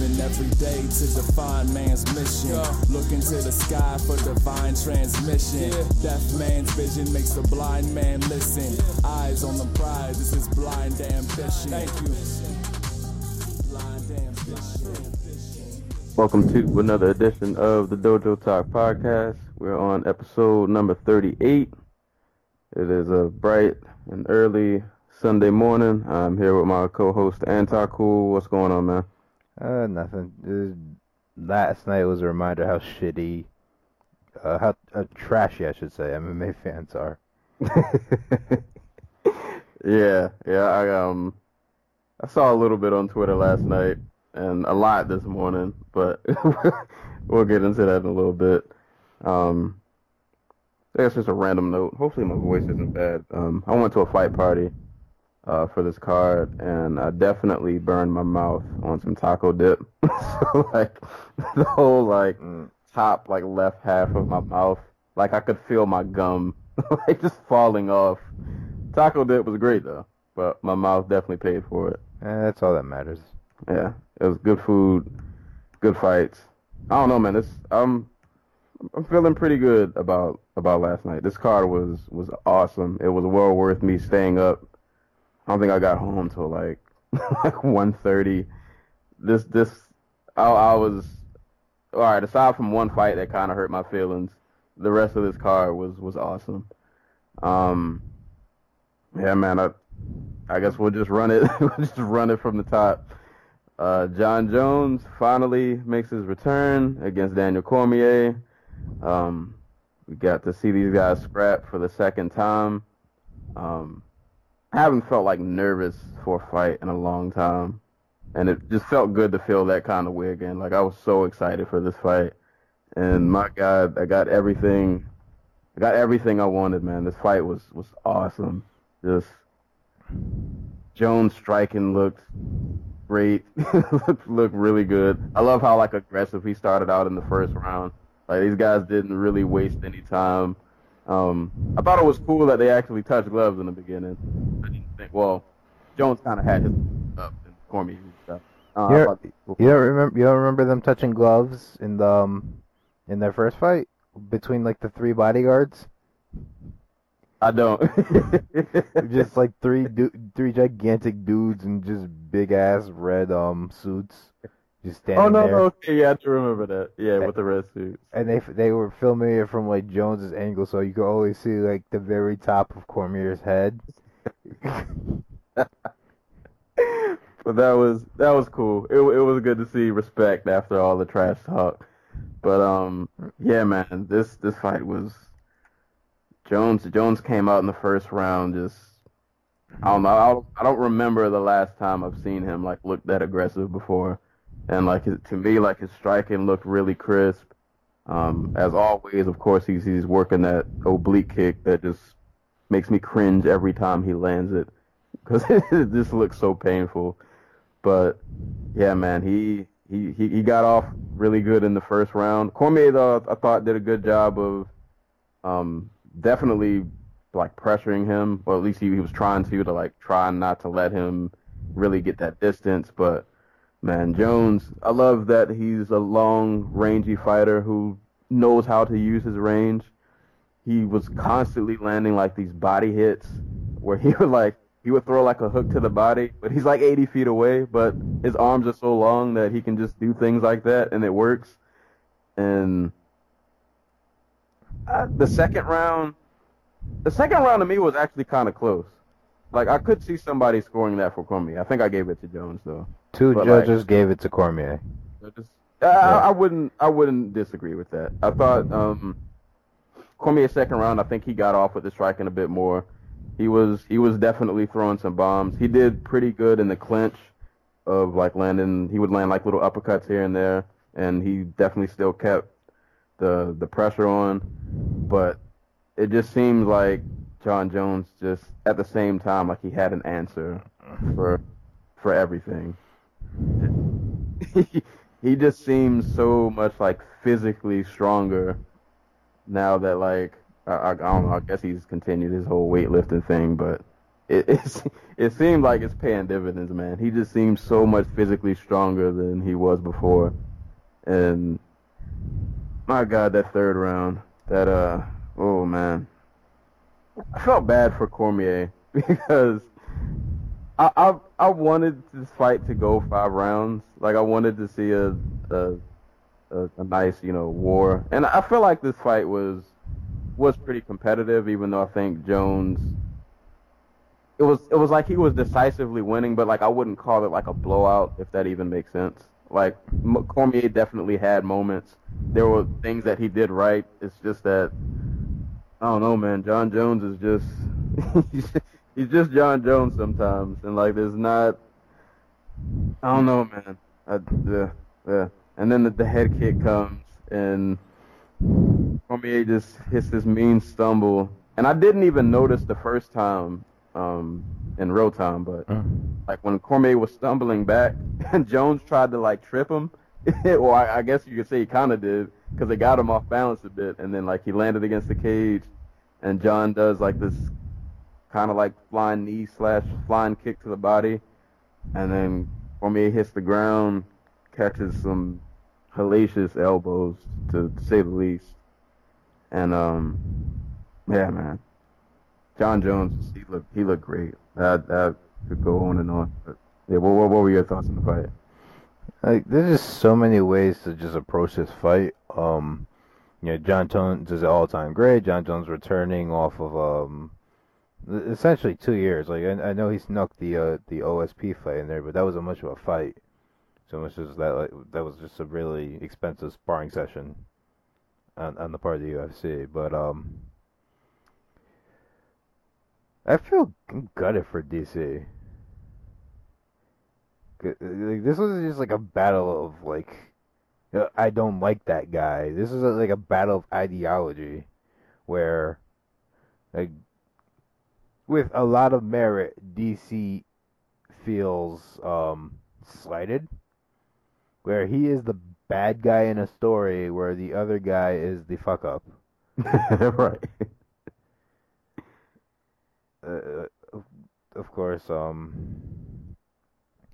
Living every day to define man's mission. Look into the sky for divine transmission. Deaf man's vision makes the blind man listen. Eyes on the prize, this is blind ambition. Thank you. Blind ambition. Welcome to another edition of the Dojo Talk podcast. We're on episode number 38. It is a bright and early Sunday morning. I'm here with my co-host Antaku. What's going on, man? Uh, nothing. Uh, last night was a reminder how shitty, uh, how uh, trashy, I should say, MMA fans are. yeah, yeah. I um, I saw a little bit on Twitter last night and a lot this morning, but we'll get into that in a little bit. Um, I guess just a random note. Hopefully my voice isn't bad. Um, I went to a fight party uh, for this card, and I definitely burned my mouth on some taco dip. so like the whole like top like left half of my mouth, like I could feel my gum like just falling off. Taco dip was great though, but my mouth definitely paid for it. Eh, that's all that matters. Yeah, it was good food, good fights. I don't know, man. This I'm I'm feeling pretty good about about last night. This card was was awesome. It was well worth me staying up. I don't think I got home till like like one thirty. This this I, I was all right. Aside from one fight that kind of hurt my feelings, the rest of this card was was awesome. Um, yeah, man. I I guess we'll just run it. we'll just run it from the top. Uh, Jon Jones finally makes his return against Daniel Cormier. Um, we got to see these guys scrap for the second time. Um, I haven't felt like nervous for a fight in a long time, and it just felt good to feel that kind of way again. Like I was so excited for this fight, and my God, I got everything. I got everything I wanted, man. This fight was was awesome. Just Jones striking looked great. looked, looked really good. I love how like aggressive he started out in the first round. Like these guys didn't really waste any time. Um, I thought it was cool that they actually touched gloves in the beginning. I didn't think. Well, Jones kind of had his up and Cormier and stuff. Uh, I Yeah. thought they- You don't remember? You don't remember them touching gloves in the um, in their first fight between like the three bodyguards? I don't. just like three du- three gigantic dudes in just big ass red um suits, just standing oh no, there. no, okay, yeah, I do remember that. Yeah, with the red suits. and they they were filming it from like Jones's angle, so you could always see like the very top of Cormier's head. but that was that was cool. It it was good to see respect after all the trash talk. But um, yeah, man, this this fight was Jones. Jones came out in the first round. Just I don't know. I don't, I don't remember the last time I've seen him like look that aggressive before. And like to me, like his striking looked really crisp. Um, as always, of course, he's he's working that oblique kick that just makes me cringe every time he lands it because it just looks so painful. But yeah, man, he, he he got off really good in the first round. Cormier, though, I thought did a good job of um, definitely like pressuring him, or at least he, he was trying to to like try not to let him really get that distance. But man, Jones, I love that he's a long, rangy fighter who knows how to use his range. He was constantly landing like these body hits where he would like he would throw like a hook to the body, but he's like 80 feet away, but his arms are so long that he can just do things like that and it works. And uh, the second round, the second round to me was actually kind of close. Like I could see somebody scoring that for Cormier. I think I gave it to Jones though. Two But, like- judges gave it to Cormier. I just- I, I, I wouldn't I wouldn't disagree with that. I thought um, Cormier's second round. I think he got off with the striking a bit more. He was he was definitely throwing some bombs. He did pretty good in the clinch of like landing. He would land like little uppercuts here and there, and he definitely still kept the the pressure on. But it just seems like Jon Jones just at the same time like he had an answer for for everything. he, just seems so much like physically stronger now that like I, I, I don't know. I guess he's continued his whole weightlifting thing, but it it's, it seemed like it's paying dividends, man. He just seems so much physically stronger than he was before, and my God, that third round, that uh, oh man, I felt bad for Cormier because I I, wanted this fight to go five rounds. Like I wanted to see a a, a, a nice you know war, and I feel like this fight was was pretty competitive, even though I think Jones. It was it was like he was decisively winning, but like I wouldn't call it like a blowout if that even makes sense. Like Cormier definitely had moments. There were things that he did right. It's just that I don't know, man. Jon Jones is just he's, just Jon Jones sometimes, and like there's not. I don't know, man. I, yeah, yeah. And then the, the head kick comes, and Cormier just hits this mean stumble, and I didn't even notice the first time um, in real time, but like when Cormier was stumbling back, and Jones tried to like trip him. well, I, I guess you could say he kind of did because it got him off balance a bit, and then like he landed against the cage, and Jon does like this kind of like flying knee slash flying kick to the body, and then Cormier hits the ground, catches some hellacious elbows to say the least, and um, yeah, man, Jon Jones, he looked he looked great. That that could go on and on, but yeah, what what, were your thoughts on the fight? Like, there's just so many ways to just approach this fight. Um, you know, Jon Jones is all-time great. Jon Jones returning off of um, essentially two years. Like, I, I know he snuck the uh, the OSP fight in there, but that wasn't much of a fight. So much as that like, that was just a really expensive sparring session on on the part of the UFC. But um, I feel gutted for DC. Like, this was just like a battle of like, uh, I don't like that guy. This is a, like a battle of ideology, where, like, with a lot of merit, DC feels um slighted, where he is the bad guy in a story, where the other guy is the fuck up. right. Uh, of, of course, um,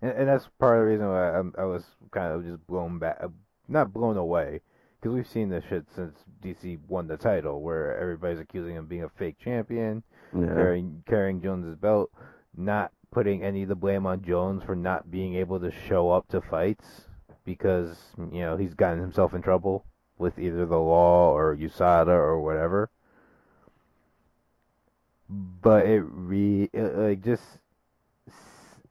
and, and that's part of the reason why I'm, I was kind of just blown back, uh, not blown away, because we've seen this shit since DC won the title, where everybody's accusing him of being a fake champion, Yeah. carrying carrying Jones's belt, not putting any of the blame on Jones for not being able to show up to fights because you know he's gotten himself in trouble with either the law or USADA or whatever. But it re it, like just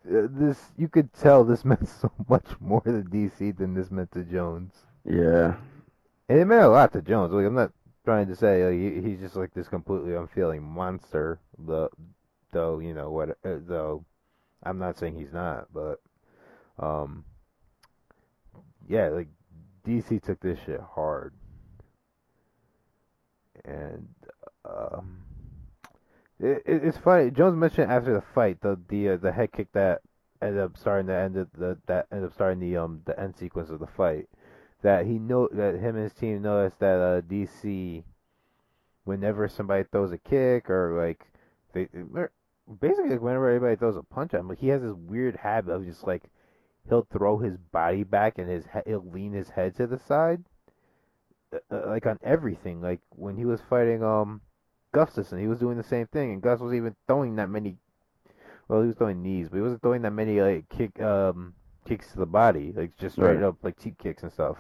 uh, this you could tell this meant so much more to DC than this meant to Jones. Yeah. And it meant a lot to Jones. Like I'm not trying to say like, he, he's just like this completely unfeeling monster. Though, though you know what? Uh, though I'm not saying he's not, but um, yeah, like DC took this shit hard, and um, it, it, it's funny. Jones mentioned after the fight the the uh, the head kick that ended up starting the end of the that ended up starting the um the end sequence of the fight that he know that him and his team noticed that uh, DC, whenever somebody throws a kick or like they basically like whenever anybody throws a punch at him, like he has this weird habit of just like he'll throw his body back and his he- he'll lean his head to the side, uh, uh, like on everything. Like when he was fighting um Gustafsson, he was doing the same thing, and Gus was even throwing that many. Well, he was throwing knees, but he wasn't throwing that many like kick um kicks to the body, like just straight Right. up like cheap kicks and stuff.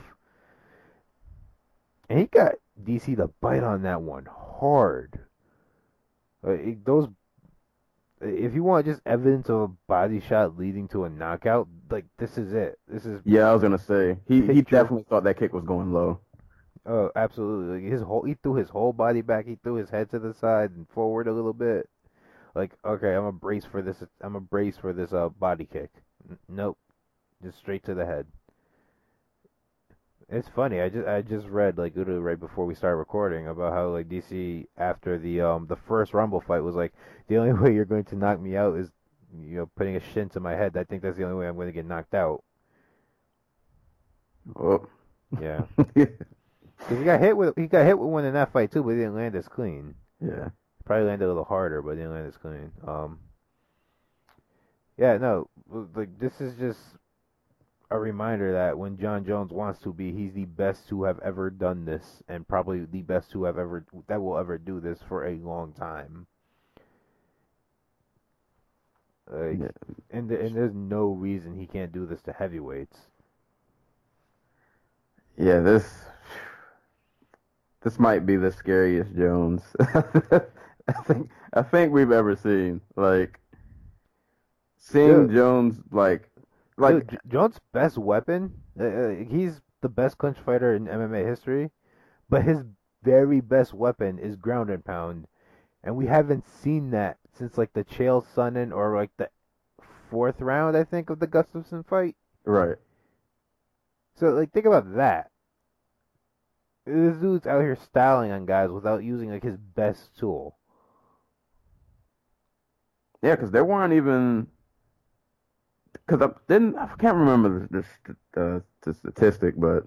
And he got DC to bite on that one hard. It- those, if you want just evidence of a body shot leading to a knockout, like this is it. This is Yeah, I was gonna say he he definitely thought that kick was going low. Oh, absolutely. Like his whole he threw his whole body back. He threw his head to the side and forward a little bit. Like, okay, I'm a brace for this. I'm a brace for this uh body kick. N- nope, just straight to the head. It's funny. I just I just read like literally right before we started recording about how like DC after the um the first Rumble fight was like the only way you're going to knock me out is you know putting a shin to my head. I think that's the only way I'm going to get knocked out. Oh. Yeah, he got hit with he got hit with one in that fight too, but he didn't land as clean. yeah. Probably landed a little harder, but didn't land as clean. Um. Yeah, no, like this is just a reminder that when Jon Jones wants to be, he's the best to have ever done this, and probably the best to have ever that will ever do this for a long time. Like, Yeah. and and there's no reason he can't do this to heavyweights. Yeah, this this might be the scariest Jones I think I think we've ever seen. Like seeing Dude. Jones like like Dude, Jones' best weapon, uh, uh, he's the best clinch fighter in MMA history, but his very best weapon is ground and pound, and we haven't seen that since like the Chael Sonnen or like the fourth round, I think, of the Gustafsson fight. right. So like, think about that. This dude's out here styling on guys without using like his best tool. Yeah, because there weren't even because I didn't I can't remember the, the, the statistic, but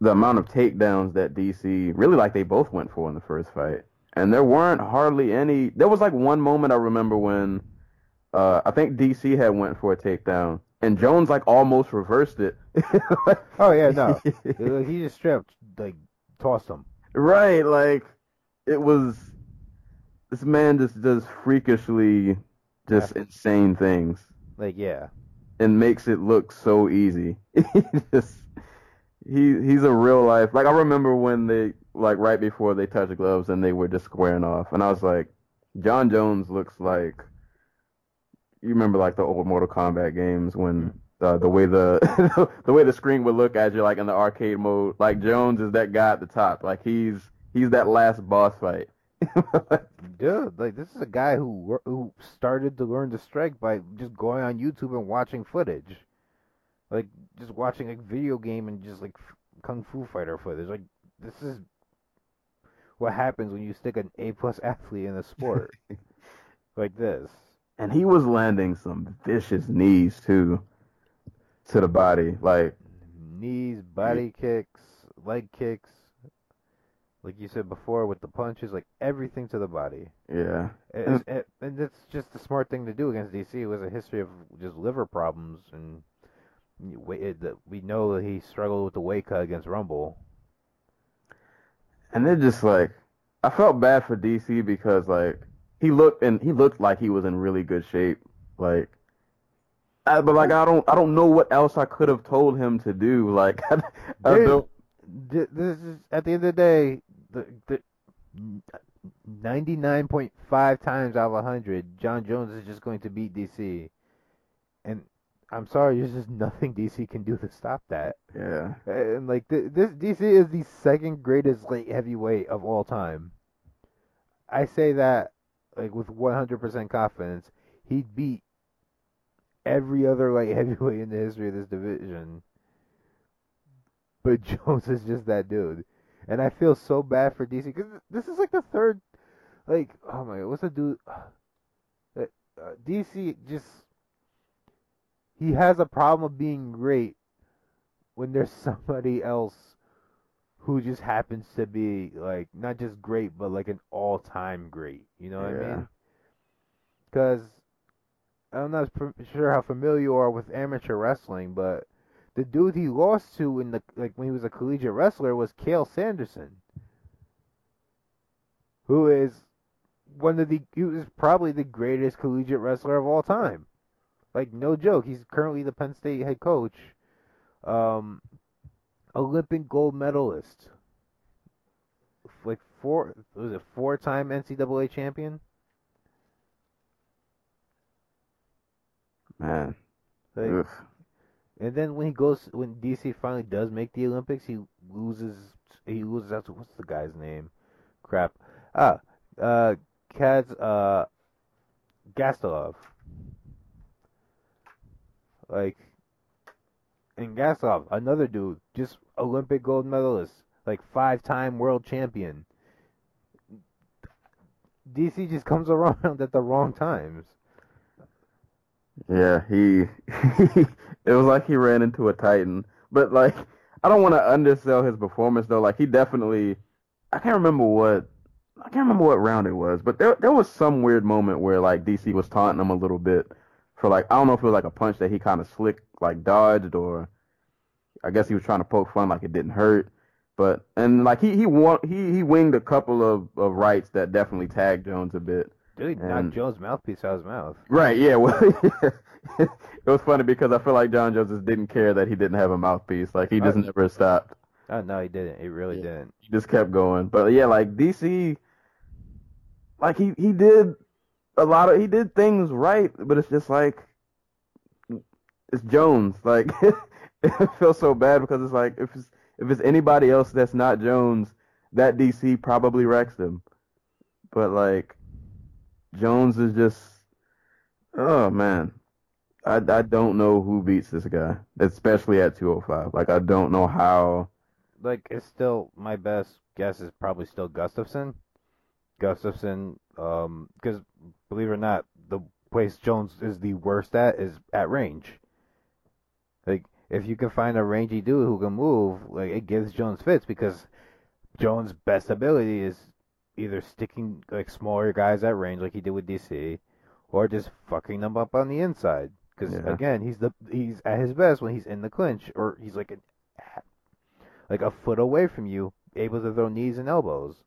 the amount of takedowns that DC really like they both went for in the first fight, and there weren't hardly any. There was like one moment I remember when uh, I think DC had went for a takedown, and Jones like almost reversed it. Oh yeah, no, he just up like tossed him. Right, like it was. This man just does freakishly, just insane things. Like yeah, and makes it look so easy. he just he he's a real life. Like I remember when they like right before they touched gloves and they were just squaring off, and I was like, Jon Jones looks like. You remember like the old Mortal Kombat games when uh, the way the the way the screen would look at you like in the arcade mode. Like Jones is that guy at the top. Like he's he's that last boss fight. Dude, like this is a guy who who started to learn to strike by just going on YouTube and watching footage, like just watching like video game and just like f- kung fu fighter footage. Like this is what happens when you stick an A plus athlete in a sport like this. and he was landing some vicious knees too to the body. Like Knees, body kicks, leg kicks, like you said before with the punches, like everything to the body. yeah. It's, it, and that's just the smart thing to do against DC. It was a history of just liver problems, and it, we know that he struggled with the weight cut against Rumble. And they're just like, I felt bad for DC because like he looked and he looked like he was in really good shape. Like, I, but like I don't I don't know what else I could have told him to do. Like, I, I don't. This is at the end of the day, the the ninety nine point five times out of hundred, Jon Jones is just going to beat DC, and I'm sorry, there's just nothing DC can do to stop that. Yeah, And like th- this, DC is the second greatest light heavyweight of all time. I say that like with 100% confidence. He'd beat every other light heavyweight in the history of this division. But Jones is just that dude, and I feel so bad for DC because this is like the third, like oh my god, what's the dude? Uh, uh, DC just he has a problem of being great when there's somebody else who just happens to be like not just great but like an all-time great you know what i Yeah. mean because i'm not sure how familiar you are with amateur wrestling but the dude he lost to in the like when he was a collegiate wrestler was Cael Sanderson who is one of the he was probably the greatest collegiate wrestler of all time like no joke he's currently the Penn State head coach um Olympic gold medalist. Like four was it four time NCAA champion? man. Like, Ugh. And then when he goes when DC finally does make the Olympics, he loses he loses out to what's the guy's name? Crap. Ah, uh Kaz uh Gastelov. Like and Gasov, another dude, just Olympic gold medalist, like five-time world champion. DC just comes around at the wrong times. Yeah, he, it was like he ran into a titan. But like, I don't want to undersell his performance though. Like he definitely, I can't remember what, I can't remember what round it was, but there there was some weird moment where like DC was taunting him a little bit for like I don't know if it was like a punch that he kind of slick like dodged or I guess he was trying to poke fun like it didn't hurt. But and like he he won he he winged a couple of, of rights that definitely tagged Jones a bit. Dude, knocked Jones' mouthpiece out of his mouth. Right, yeah. Well, it was funny because I feel like Jon Jones just didn't care that he didn't have a mouthpiece. Like he just Right. never stopped. Oh no, he didn't. He really Yeah. didn't. He just kept going. But yeah, like DC, like he he did a lot of he did things right, but it's just like it's Jones. Like it feels so bad because it's like if it's if it's anybody else that's not Jones, that DC probably wrecks them. But like Jones is just oh man. I, I don't know who beats this guy, especially at 205. Like I don't know how Like it's still my best guess is probably still Gustafsson. Gustafsson, um, because believe it or not, the place Jones is the worst at is at range. Like if you can find a rangy dude who can move, like it gives Jones fits because Jones' best ability is either sticking like smaller guys at range like he did with DC, or just fucking them up on the inside. Because Yeah. again, he's the he's at his best when he's in the clinch or he's like a, like a foot away from you, able to throw knees and elbows,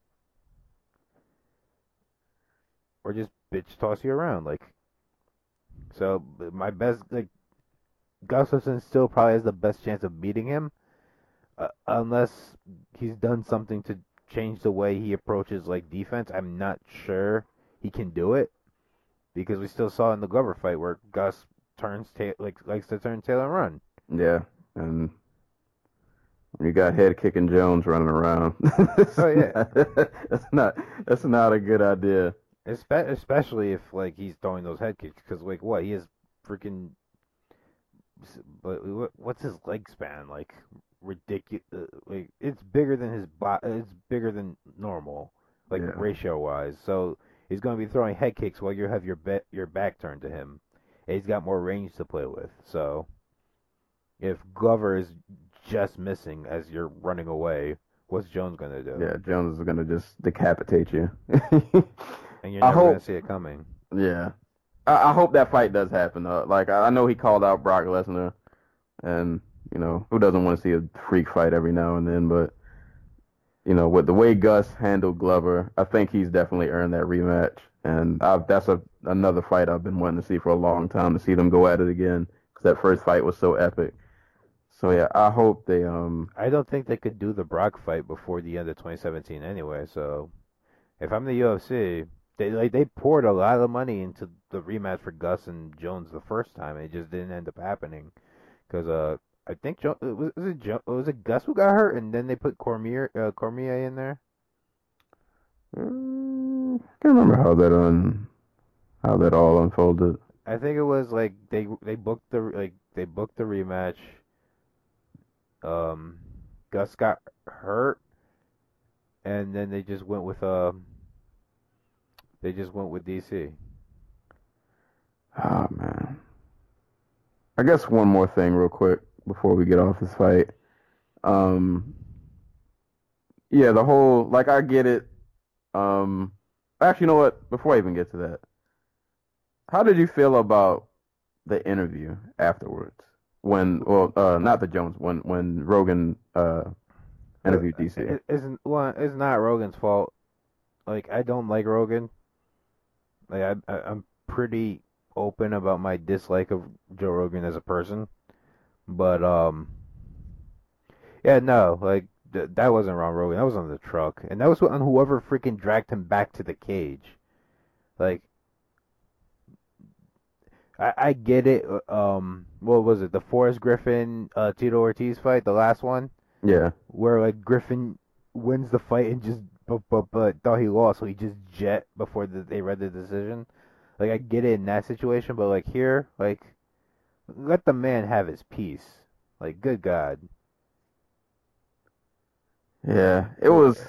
or just bitch toss you around. Like, so my best like Gustafsson still probably has the best chance of beating him, uh, unless he's done something to change the way he approaches like defense. I'm not sure he can do it because we still saw in the Glover fight where Gus turns ta- like likes to turn tail and run. Yeah, and you got head kicking Jones running around. Oh, yeah. that's not that's not a good idea. Espe- especially if like he's throwing those head kicks, because like what he is freaking. But what- what's his leg span like? Ridiculous. Uh, like it's bigger than his bo- uh, It's bigger than normal, like Yeah. ratio wise. So he's going to be throwing head kicks while you have your be- your back turned to him. And he's got more range to play with. So if Glover is just missing as you're running away, what's Jones going to do? Yeah, Jones is gonna just decapitate you. And you're never going to see it coming. yeah, I, I hope that fight does happen. Though. Like I know he called out Brock Lesnar, and you know who doesn't want to see a freak fight every now and then, but. You know, with the way Gus handled Glover, I think he's definitely earned that rematch, and I've, that's a another fight I've been wanting to see for a long time to see them go at it again because that first fight was so epic. So yeah, I hope they um I don't think they could do the Brock fight before the end of 2017 anyway. So if I'm the UFC, they like they poured a lot of money into the rematch for Gus and Jones the first time, it just didn't end up happening because uh I think jo- was, was it jo- was it Gus who got hurt, and then they put Cormier uh, Cormier in there. mm, I can't remember how that un how that all unfolded. I think it was like they they booked the like they booked the rematch. Um, Gus got hurt, and then they just went with um. They just went with DC. Oh man. I guess one more thing real quick before we get off this fight. Um Yeah, the whole like I get it. Um actually you know what? Before I even get to that. How did you feel about the interview afterwards? When well uh not the Jones when when Rogan uh interviewed DC. It isn't well, it's not Rogan's fault. Like I don't like Rogan. Like I, I I'm pretty open about my dislike of Joe Rogan as a person, but um, yeah, no, like th- that wasn't Ron Rogan. That was on the truck, and that was on whoever freaking dragged him back to the cage. Like, I I get it. uh, Um, what was it? The Forrest Griffin uh Tito Ortiz fight, the last one Yeah. where like Griffin wins the fight and just but but but thought he lost, so he just jet before the, they read the decision. Like I get it in that situation, but like here, like let the man have his peace. Like, good God. Yeah, it was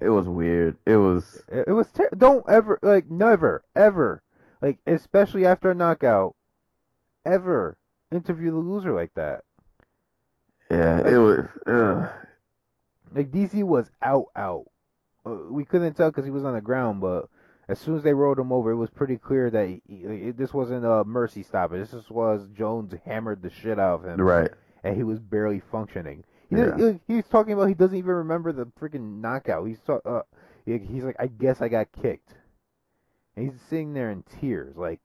it was weird. It was It, it was ter- don't ever like never ever like especially after a knockout ever interview the loser like that. yeah, it was. Ugh. Like DC was out out. Uh, we couldn't tell because he was on the ground, but as soon as they rolled him over, it was pretty clear that he, he- this wasn't a mercy stop. This just was Jones hammered the shit out of him, Right. and he was barely functioning. He, Yeah. he- he's talking about he doesn't even remember the freaking knockout. He's ta- uh, he- he's like, I guess I got kicked, and he's sitting there in tears, like,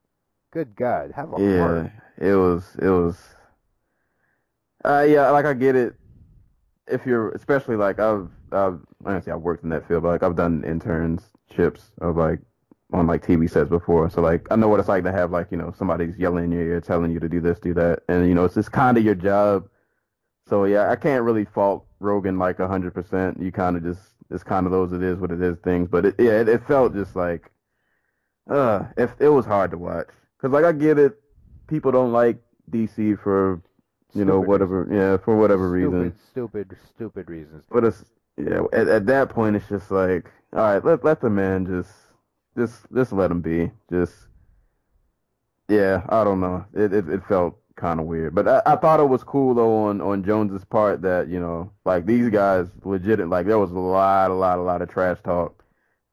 good God, have a Yeah, heart. it was. It was. Uh, yeah, like I get it. If you're, especially like I've, I've, honestly, I've worked in that field, but like I've done internships of like on like TV sets before, so like I know what it's like to have like you know somebody's yelling in your ear, telling you to do this, do that, and you know it's just kind of your job. So yeah, I can't really fault Rogan like a hundred percent. You kind of just, it's kind of those it is what it is things, but it, yeah, it, it felt just like, uh, if it was hard to watch, cause like I get it, people don't like DC for you know Stupid whatever yeah for whatever reason. stupid, stupid, stupid reasons. but it's yeah at, at that point it's just like all right let let the man just just just let him be. Just yeah I don't know. It it, it felt kind of weird. But I, I thought it was cool though on on Jones's part that you know like these guys legit like there was a lot a lot a lot of trash talk.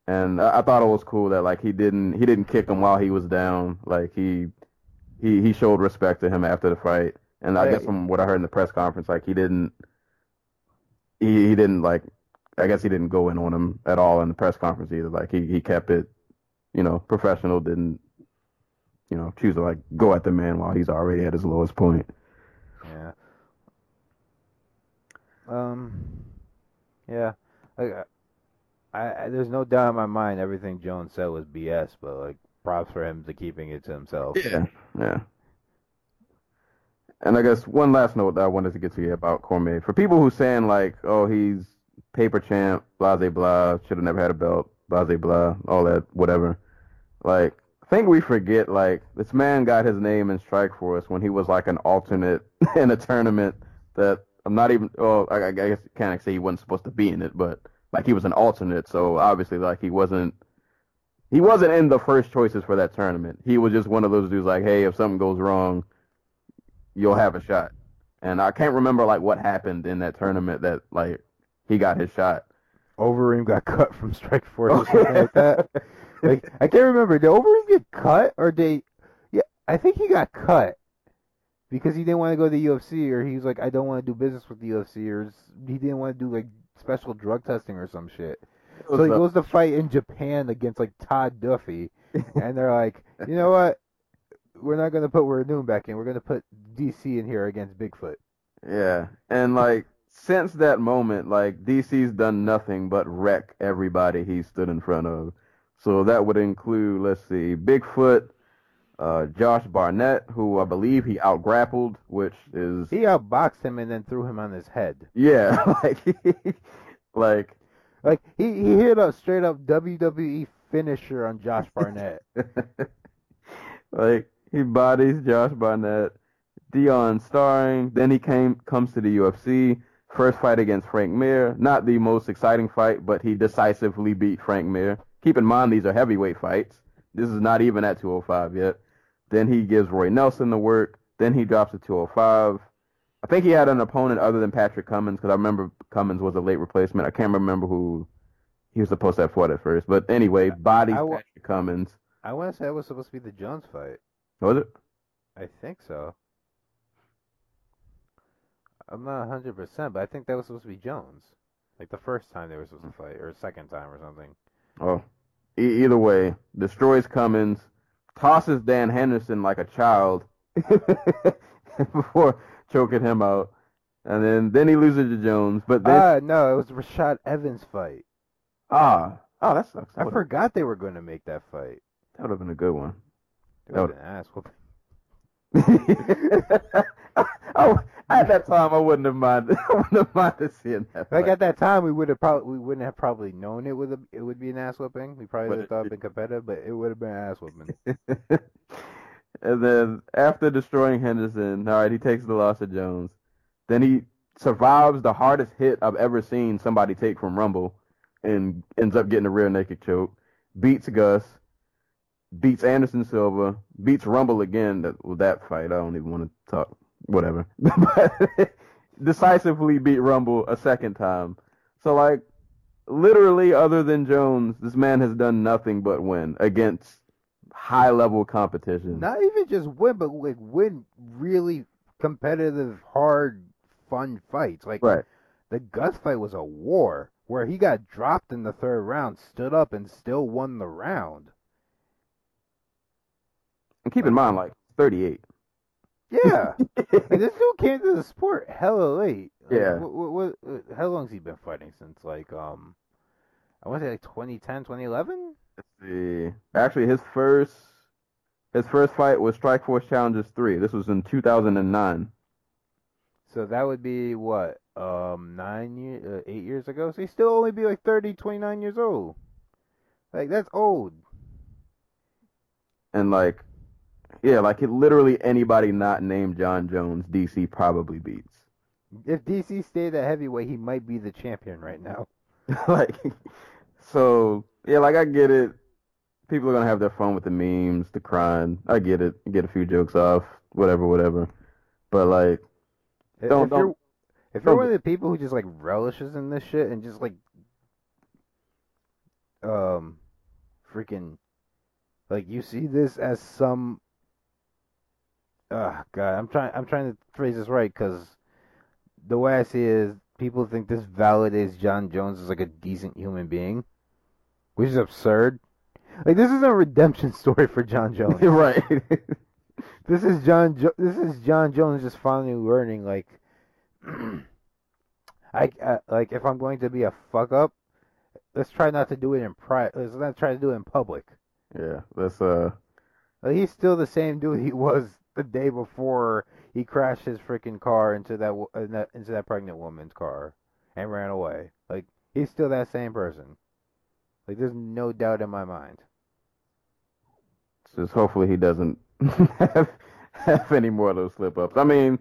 And I, I thought it was cool that like he didn't he didn't kick him while he was down. Like he he he showed respect to him after the fight. And I guess from what I heard in the press conference like he didn't he he didn't like I guess he didn't go in on him at all in the press conference either. Like he he kept it, you know, professional. Didn't you know choose to like go at the man while he's already at his lowest point. Yeah. Um. Yeah. Like, I, I there's no doubt in my mind everything Jones said was BS, but like props for him to keeping it to himself. Yeah, yeah. And I guess one last note that I wanted to get to you about Cormier. For people who saying like, oh, he's paper champ, blah blah blah, should have never had a belt, blah blah blah, all that, whatever. Like, I think we forget like this man got his name in Strikeforce when he was like an alternate in a tournament that I'm not even. Oh, I, I guess can't say he wasn't supposed to be in it, but like he was an alternate, so obviously like he wasn't. He wasn't in the first choices for that tournament. He was just one of those dudes like, hey, if something goes wrong, you'll have a shot. And I can't remember like what happened in that tournament that like he got his shot. Overeem got cut from Strikeforce or something like that. Like I can't remember. Did Overeem get cut or they? Yeah, I think he got cut because he didn't want to go to the UFC or he was like, I don't want to do business with the UFC or he didn't want to do like special drug testing or some shit. So he goes to fight in Japan against like Todd Duffy, and they're like, you know what? We're not gonna put Noon back in. We're gonna put DC in here against Bigfoot. Yeah, and like since that moment, like DC's done nothing but wreck everybody he stood in front of. So that would include, let's see, Bigfoot, uh, Josh Barnett, who I believe he outgrappled, which is He outboxed him and then threw him on his head. yeah, like like Like he, he hit a straight up WWE finisher on Josh Barnett. like he bodies Josh Barnett, Dion Staring. Then he came comes to the UFC. First fight against Frank Mir. Not the most exciting fight, but he decisively beat Frank Mir. Keep in mind these are heavyweight fights. This is not even at 205 yet. Then he gives Roy Nelson the work. Then he drops to 205. I think he had an opponent other than Patrick Cummins because I remember Cummins was a late replacement. I can't remember who he was supposed to have fought at first. But anyway, body I Patrick Cummins. I want to say that was supposed to be the Jones fight. Was it? I think so. I'm not 100%, but I think that was supposed to be Jones. Like the first time they were supposed to fight, or second time or something. Oh, e- either way, destroys Cummins, tosses Dan Henderson like a child before choking him out, and then then he loses to Jones. But then Ah, no, it was Rashad Evans fight. ah oh that sucks. I That forgot they were going to make that fight. that would have been a good one. That would- an ass whooping. I, at that time, I wouldn't have minded. I wouldn't have minded seeing that. Like fight. at that time, we would have probably we wouldn't have probably known it would have, it would be an ass whooping. We probably would have thought it- it'd been competitive, but it would have been an ass whooping. and then after destroying Henderson, all right, he takes the loss to Jones. Then he survives the hardest hit I've ever seen somebody take from Rumble, and ends up getting a rear naked choke. Beats Gus, beats Anderson Silva, beats Rumble again. That well, that fight I don't even want to talk. Whatever. decisively beat Rumble a second time. So like, literally, other than Jones, this man has done nothing but win against high level competition. Not even just win, but like win really competitive, hard, fun fights. Like Right. the Gus fight was a war where he got dropped in the third round, stood up, and still won the round. And keep in mind, like 38. Yeah, like, this dude came to the sport hella late. Like, Yeah. What, what, what, uh, how long's he been fighting since? Like, um, I want to say like 2010, 2011. see. Actually, his first his first fight was Strikeforce Challengers three. This was in 2009. So that would be what, um, nine years, uh, eight years ago. So he still only be like 30, 29 years old. Like that's old. And like, yeah, like it, literally anybody not named Jon Jones, DC probably beats. If DC stayed at heavyweight, he might be the champion right now. like, so yeah, like I get it. People are gonna have their fun with the memes, the crying. I get it. Get a few jokes off, whatever, whatever. But like, If- Don't- you're, don't- if you're one of the people who just like relishes in this shit and just like, um, freaking, like you see this as some. Oh God, I'm trying. I'm trying to phrase this right because the way I see it is, people think this validates Jon Jones as like a decent human being, which is absurd. Like this is a redemption story for Jon Jones. right? This is Jon. Jo- this is Jon Jones just finally learning. Like, I uh, like if I'm going to be a fuck up, let's try not to do it in private. Let's not try to do it in public. yeah, that's uh, Like, he's still the same dude he was the day before he crashed his freaking car into that, uh, that into that pregnant woman's car and ran away. Like he's still that same person. Like there's no doubt in my mind. just hopefully he doesn't have, have any more of those slip ups. I mean,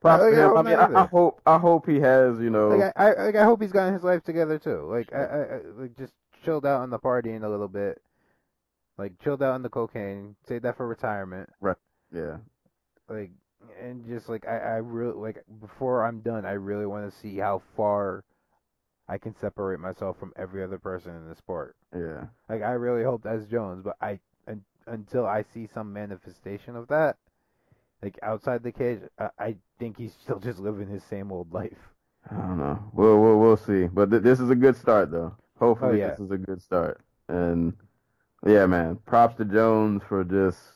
props I- I hope I mean, I, I hope I hope he has, you know, Like I, I, like I hope he's gotten his life together too. Like I, I, like just chilled out on the partying a little bit. Like chilled out on the cocaine, save that for retirement. Yeah, Like and just like I, I really like before I'm done, I really want to see how far I can separate myself from every other person in the sport. yeah. Like I really hope that's Jones, but I un, until I see some manifestation of that, like outside the cage, I, I think he's still just living his same old life. I don't know. We'll we'll, we'll see. But th- this is a good start, though. Hopefully, Oh, yeah. this is a good start. And yeah, man, props to Jones for just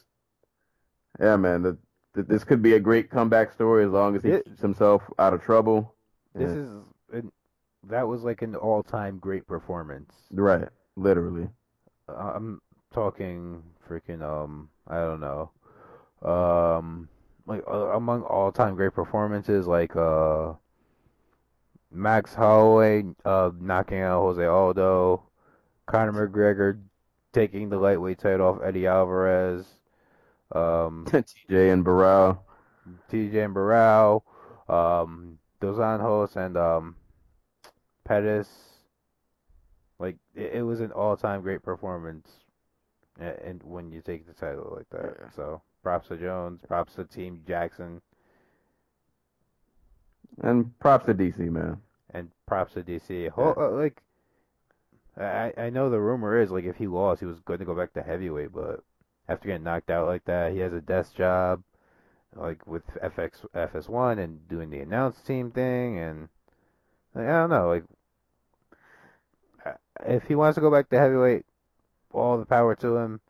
yeah, man. That that this could be a great comeback story as long as he It- keeps himself out of trouble. This Yeah. is an, that was like an all-time great performance. right, literally. Uh, I'm talking freaking um I don't know, um like uh, among all-time great performances like uh Max Holloway uh knocking out Jose Aldo, Conor McGregor taking the lightweight title off Eddie Alvarez, um TJ and Barão. TJ and Barão, um, Dos Anjos and um, Pettis. Like it, it was an all-time great performance, and, and when you take the title like that, Yeah. so props to Jones, props to Team Jackson, And props to DC, man. and props to DC. Uh, like, I I know the rumor is like if he lost, he was going to go back to heavyweight, but after getting knocked out like that, he has a desk job, like with FX FS1 and doing the announce team thing, and like, I don't know, like uh, if he wants to go back to heavyweight, all the power to him.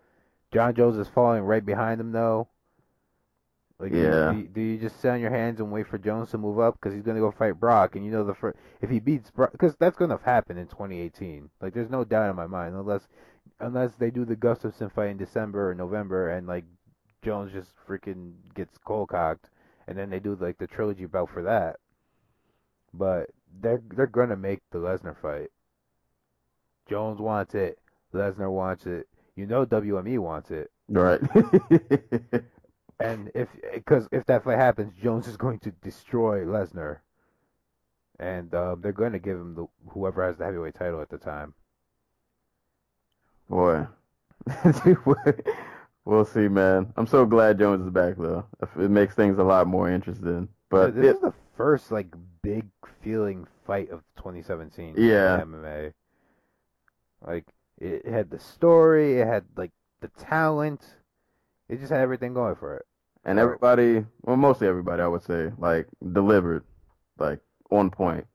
Jon Jones is falling right behind him though. Like, do you- Yeah. do you, do you just sit on your hands and wait for Jones to move up because he's gonna go fight Brock, and you know the fir- if he beats Brock, because that's gonna happen in 2018. Like, there's no doubt in my mind, unless unless they do the Gustafsson fight in December or November, and like Jones just freaking gets cold cocked, and then they do like the trilogy bout for that. But they're they're gonna make the Lesnar fight. Jones wants it. Lesnar wants it. You know WME wants it. Right. and if because if that fight happens, Jones is going to destroy Lesnar, and um, they're going to give him the whoever has the heavyweight title at the time. Boy, we'll see, man. I'm so glad Jones is back though. It makes things a lot more interesting. But this it, is the first like big feeling fight of 2017. Yeah. in MMA. Like it had the story, it had like the talent, it just had everything going for it. and everybody, well, mostly everybody, I would say, like delivered, like on point.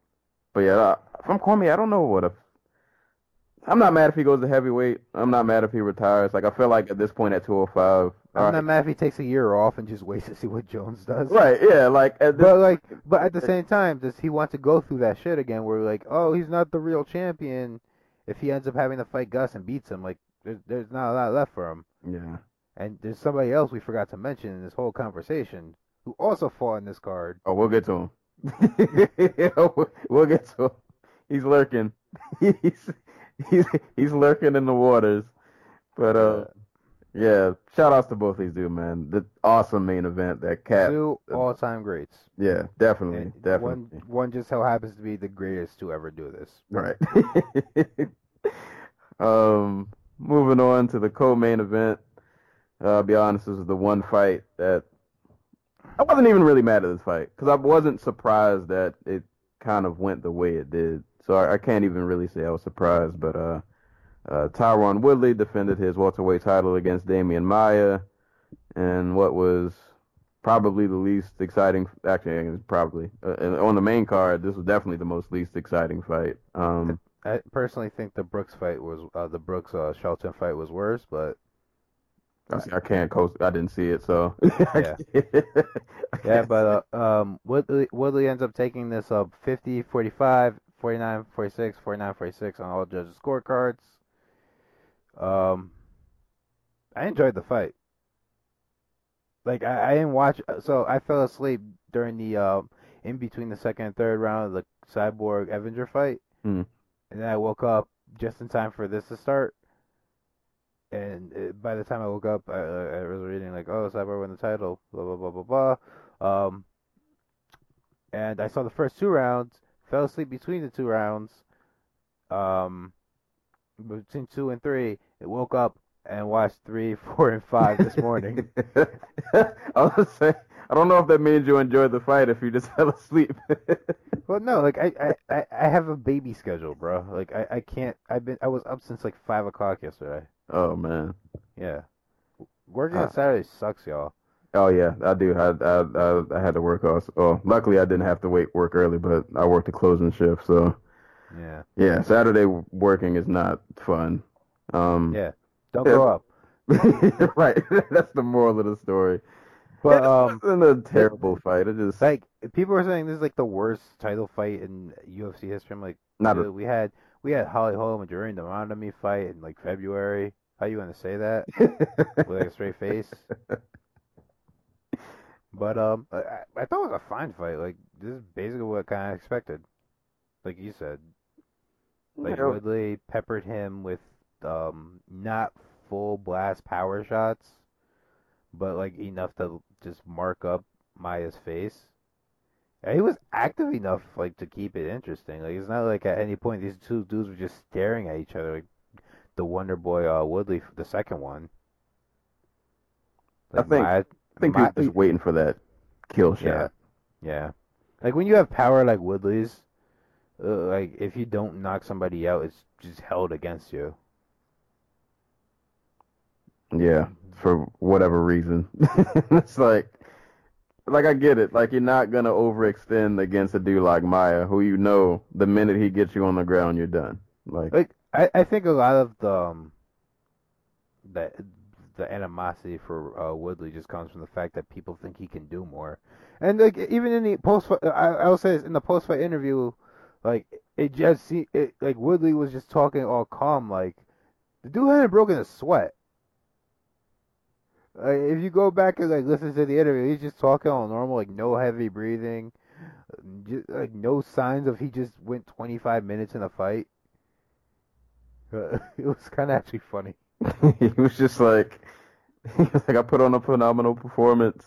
But yeah, from Cormier, I don't know what if. I'm not mad if he goes to heavyweight. I'm not mad if he retires. Like I feel like at this point at 205, I'm all not mad if he takes a year off and just waits to see what Jones does. right? Yeah, like at this, But like, but at the same time, does he want to go through that shit again? Where like, oh, he's not the real champion. If he ends up having to fight Gus and beats him, like, there's there's not a lot left for him. yeah. And there's somebody else we forgot to mention in this whole conversation who also fought in this card. Oh, we'll get to him. We'll get to him. He's lurking. He's he's he's lurking in the waters. But uh, yeah. Shout outs to both these dudes, man. The awesome main event that cap. Two all-time greats. Yeah, definitely, And definitely. One one just so happens to be the greatest to ever do this. Right. um, moving on to the co-main event. Uh, I'll be honest, this is the one fight that I wasn't even really mad at this fight because I wasn't surprised that it kind of went the way it did. So I, I can't even really say I was surprised. But uh, uh, Tyron Woodley defended his welterweight title against Demian Maia, and what was probably the least exciting. Actually, probably uh, on the main card. This was definitely the most least exciting fight. Um, I personally think the Brooks fight was uh, the Brooks uh, Shelton fight was worse, but I, I can't coast. I didn't see it, so Yeah. yeah, but uh, um, Woodley, Woodley ends up taking this up 50, 45, 49, 46, 49, 46 on all judges' scorecards. Um, I enjoyed the fight. Like I, I didn't watch, so I fell asleep during the uh, in between the second and third round of the Cyborg Evinger fight, Mm. and then I woke up just in time for this to start. And uh by the time I woke up, I, I was reading like, "Oh, Cyborg won the title," blah blah blah blah blah. Um, and I saw the first two rounds, fell asleep between the two rounds. Um, between two and three, I woke up and watched three, four, and five this morning. I was gonna I don't know if that means you enjoyed the fight if you just fell asleep. well, no, like I, I, I- I have a baby schedule, bro. Like I, I can't. I've been. I was up since like five o'clock yesterday. oh man. Yeah. Working Uh, on Saturday sucks, y'all. Oh yeah, I do. I I I, I had to work also. Oh, luckily I didn't have to wait work early, but I worked a closing shift, so Yeah. yeah, Saturday working is not fun. Um, Yeah. Don't grow up. right. That's the moral of the story. But um, it a terrible fight. It just like people are saying this is like the worst title fight in UFC history. I'm like, not. A, we had we had Holly Holm and Germaine de Randamie fight in like February. How you gonna say that with like a straight face? But um, I, I thought it was a fine fight. Like this is basically what I kind of expected. Like you said, like. Woodley peppered him with um not full blast power shots, but like enough to just mark up Maia's face. And he was active enough like to keep it interesting. Like it's not like at any point these two dudes were just staring at each other. Like the Wonder Boy uh, Woodley, the second one. I think- Maia- I think people just waiting for that kill shot. yeah, yeah. Like when you have power like Woodley's, uh, like if you don't knock somebody out, it's just held against you. Yeah, for whatever reason. it's like, like I get it. Like you're not gonna overextend against a dude like Maia, who you know the minute he gets you on the ground, you're done. Like, Like I, I think a lot of the um, the the animosity for uh, Woodley just comes from the fact that people think he can do more, and like even in the post, I I will say this in the post fight interview, like it just see it like Woodley was just talking all calm, like the dude hadn't broken a sweat. Like, if you go back and like listen to the interview, he's just talking all normal, like no heavy breathing, just, like no signs of he just went 25 minutes in a fight. Uh, it was kind of actually funny. he was just like, He's like, I put on a phenomenal performance.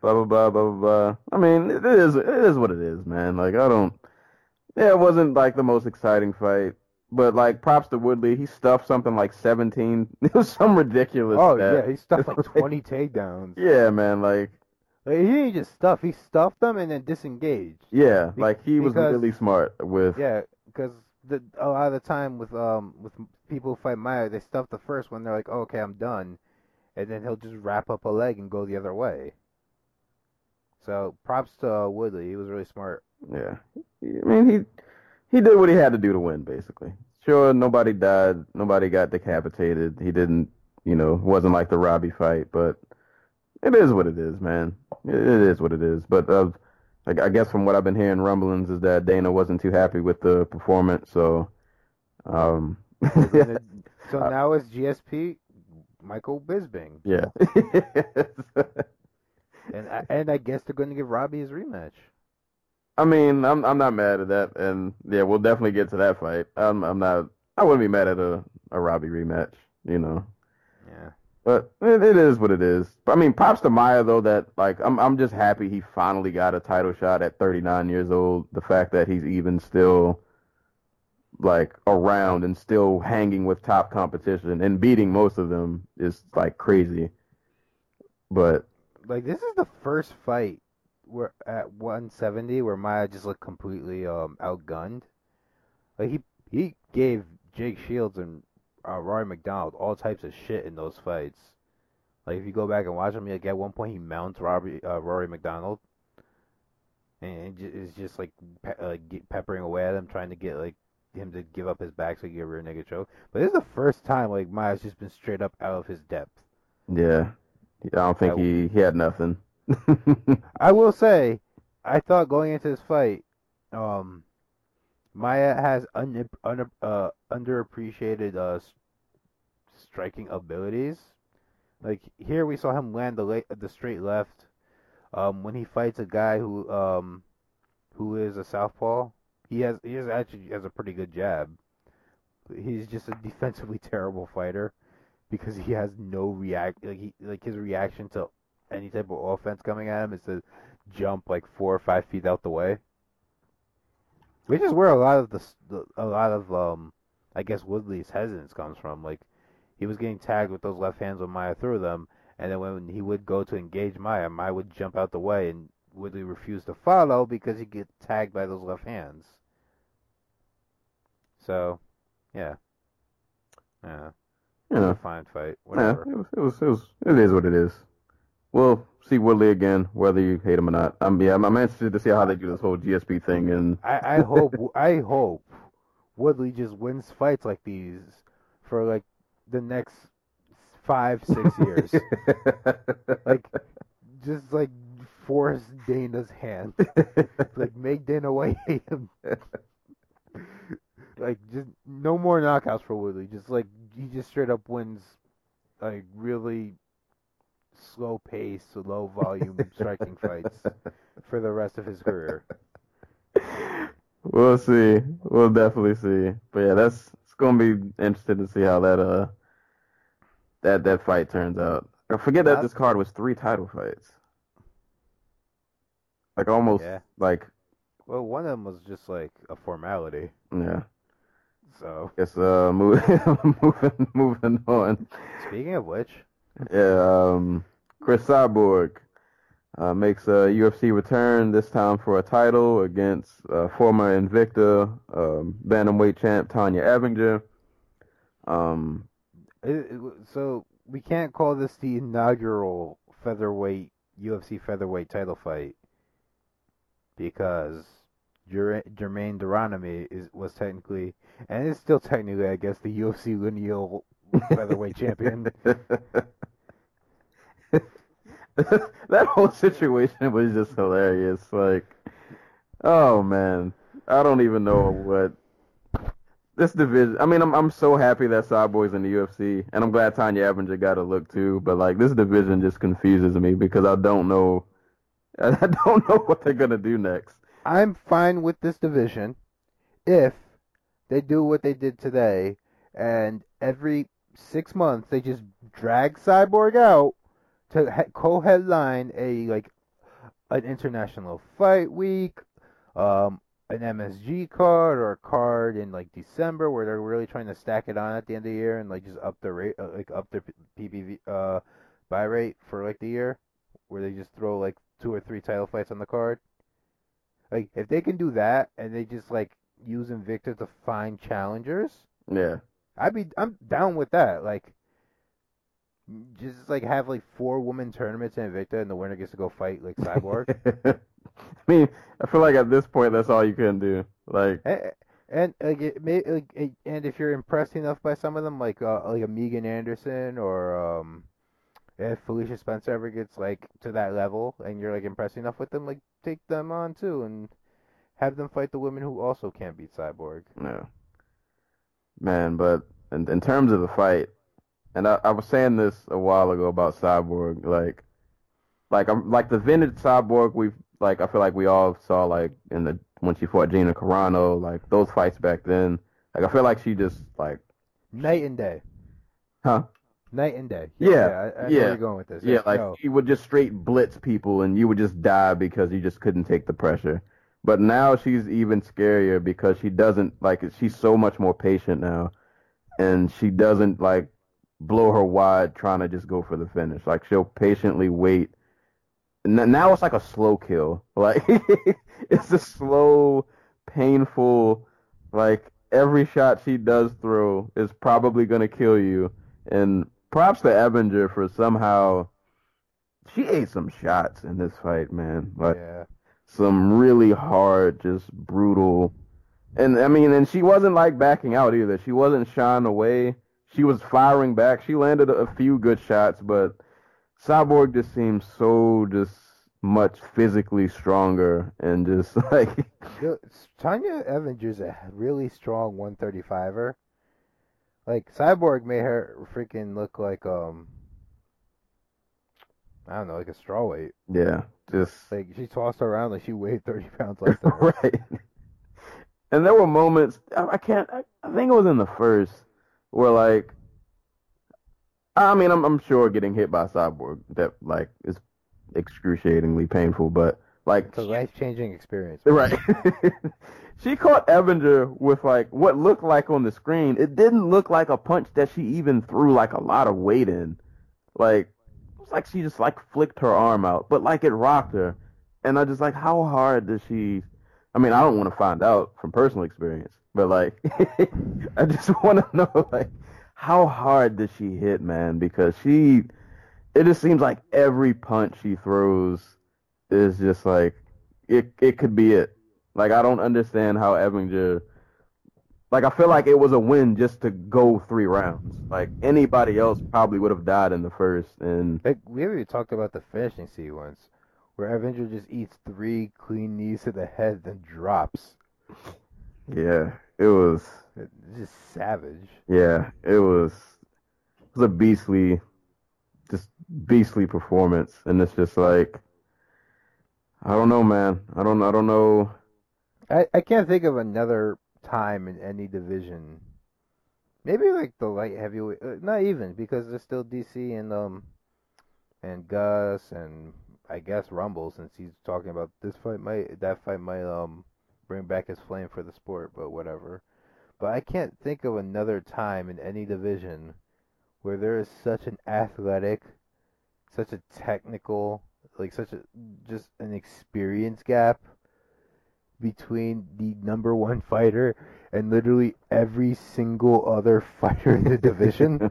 Blah blah blah blah blah. I mean, it is it is what it is, man. Like I don't. Yeah, it wasn't like the most exciting fight, but like props to Woodley. He stuffed something like 17. It was some ridiculous. Oh stat. yeah, he stuffed like 20 takedowns. Yeah, man. Like Like, he didn't just stuff; he stuffed them and then disengaged. yeah, Be- like he was because- really smart with. Yeah, because a lot of the time with um with people who fight Maia, they stuff the first one. They're like, oh, okay, I'm done, and then he'll just wrap up a leg and go the other way. So props to uh, Woodley. He was really smart. Yeah, I mean he he did what he had to do to win, basically. Sure, nobody died, nobody got decapitated. He didn't, you know, wasn't like the Robbie fight, but it is what it is, man. It, is what it is. But uh, like I guess from what I've been hearing rumblings is that Dana wasn't too happy with the performance, so um, It- so uh, now it's GSP, Michael Bisping, yeah. and I, and I guess they're going to give Robbie his rematch. I mean, I'm I'm not mad at that, and yeah, we'll definitely get to that fight. I'm I'm not. I wouldn't be mad at a a Robbie rematch, you know. Yeah. But it, it is what it is. I mean, props to Maia though. That like, I'm I'm just happy he finally got a title shot at 39 years old. The fact that he's even still like around and still hanging with top competition and beating most of them is like crazy. But Like this is the first fight where at 170 where Maia just looked completely um outgunned. Like he he gave Jake Shields and uh, Rory MacDonald all types of shit in those fights. Like if you go back and watch him, like at one point he mounts Robbie uh, Rory MacDonald, and it ju- is just like pe- uh, peppering away at him, trying to get like him to give up his back so he can get a rear naked choke. But this is the first time like Maia's just been straight up out of his depth. yeah, I don't think I- he he had nothing. I will say, I thought going into this fight, um, Maia has un, un, uh, underappreciated uh, striking abilities. Like here, we saw him land the la- the straight left. Um, when he fights a guy who um, who is a southpaw, he has he has actually has a pretty good jab. He's just a defensively terrible fighter because he has no react like he like his reaction to any type of offense coming at him is to jump like four or five feet out the way. Which is where a lot of the, a lot of um I guess Woodley's hesitance comes from. Like he was getting tagged with those left hands when Maia threw them, and then when he would go to engage Maia, Maia would jump out the way, and Woodley refused to follow because he'd get tagged by those left hands. So, yeah, yeah, you know, a fine fight. yeah, Whatever. it was, it was it was it is what it is. We'll see Woodley again, whether you hate him or not. I'm yeah, I'm, I'm interested to see how they do this whole GSP thing and I, I hope I hope Woodley just wins fights like these for like the next five six years. like just like force Dana's hand. like make Dana White hate him. like just no more knockouts for Woodley. Just like he just straight up wins like really slow pace, low volume striking fights for the rest of his career. we'll see. We'll definitely see. But yeah, that's it's gonna be interesting to see how that uh that that fight turns out. I forget that this card was three title fights. Like almost Yeah. like Well, one of them was just like a formality. yeah. So, it's uh move, moving moving on. speaking of which, Yeah, um, Cris Cyborg uh, makes a UFC return this time for a title against uh, former Invicta um, bantamweight champ Tonya Evinger. Um, so we can't call this the inaugural featherweight UFC featherweight title fight because Jer- Germaine de Randamie is was technically and it's still technically, I guess, the UFC lineal featherweight champion. that whole situation was just hilarious. Like, oh man, I don't even know what this division. I mean, I'm I'm so happy that Cyborg's in the UFC, and I'm glad Tonya Evinger got a look too. But like, this division just confuses me because I don't know, I don't know what they're gonna do next. I'm fine with this division if they do what they did today and every six months they just drag Cyborg out to he- co-headline a like an international fight week, um, an MSG card or a card in like December where they're really trying to stack it on at the end of the year and like just up the rate, uh, like up their PPV uh buy rate for like the year, where they just throw like two or three title fights on the card. Like if they can do that and they just like use Invicta to find challengers, Yeah. I'd be I'm down with that. Like just like have like four woman tournaments in Invicta and the winner gets to go fight like Cyborg. I mean, I feel like at this point that's all you can do. Like, and, and like it may like it- and if you're impressed enough by some of them like uh, like a Megan Anderson or um if Felicia Spencer ever gets like to that level and you're like impressed enough with them like take them on too and have them fight the women who also can't beat Cyborg. yeah. Man, but in, in terms of the fight, and I, I was saying this a while ago about Cyborg, like, like I'm like the vintage Cyborg. We've like I feel like we all saw like in the when she fought Gina Carano, like those fights back then. Like I feel like she just like, Night and day. huh? Night and day. Yeah, I, I know where yeah. you're going with this. Yeah, like no. he would just straight blitz people, and you would just die because you just couldn't take the pressure. But now she's even scarier because she doesn't like she's so much more patient now, and she doesn't like blow her wide trying to just go for the finish. Like she'll patiently wait. Now it's like a slow kill. Like it's a slow, painful. Like every shot she does throw is probably gonna kill you. And props to Evinger for somehow she ate some shots in this fight, man. Like yeah. Some really hard, just brutal. And I mean, and she wasn't like backing out either. She wasn't shying away. She was firing back. She landed a few good shots, but Cyborg just seems so just much physically stronger and just like Tonya Evinger's a really strong 135er. Like Cyborg made her freaking look like um I don't know, like a straw weight. yeah, just Like she tossed around like she weighed 30 pounds less than her. right. And there were moments I, I can't. I, I think it was in the first where like, I mean, I'm I'm sure getting hit by a cyborg that like is excruciatingly painful, but like, It's a life changing experience. right. she caught Evinger with like what looked like on the screen. It didn't look like a punch that she even threw like a lot of weight in. Like it like she just like flicked her arm out, but like it rocked her. And I just like how hard does she I mean, I don't want to find out from personal experience, but like I just want to know like how hard does she hit, man? Because she it just seems like every punch she throws is just like it it could be it. Like I don't understand how Evinger like I feel like it was a win just to go three rounds. Like anybody else probably would have died in the first and Like we already talked about the finishing sequence where Evinger just eats three clean knees to the head then drops. yeah, it was It's just savage. yeah, it was it was a beastly just beastly performance and it's just like I don't know, man. I don't I don't know I, I can't think of another time in any division. Maybe like the light heavyweight, uh, not even because there's still DC and um and Gus and I guess Rumble since he's talking about this fight might that fight might um bring back his flame for the sport, but whatever. But I can't think of another time in any division where there is such an athletic, such a technical, like such a just an experience gap between the number one fighter and literally every single other fighter in the division.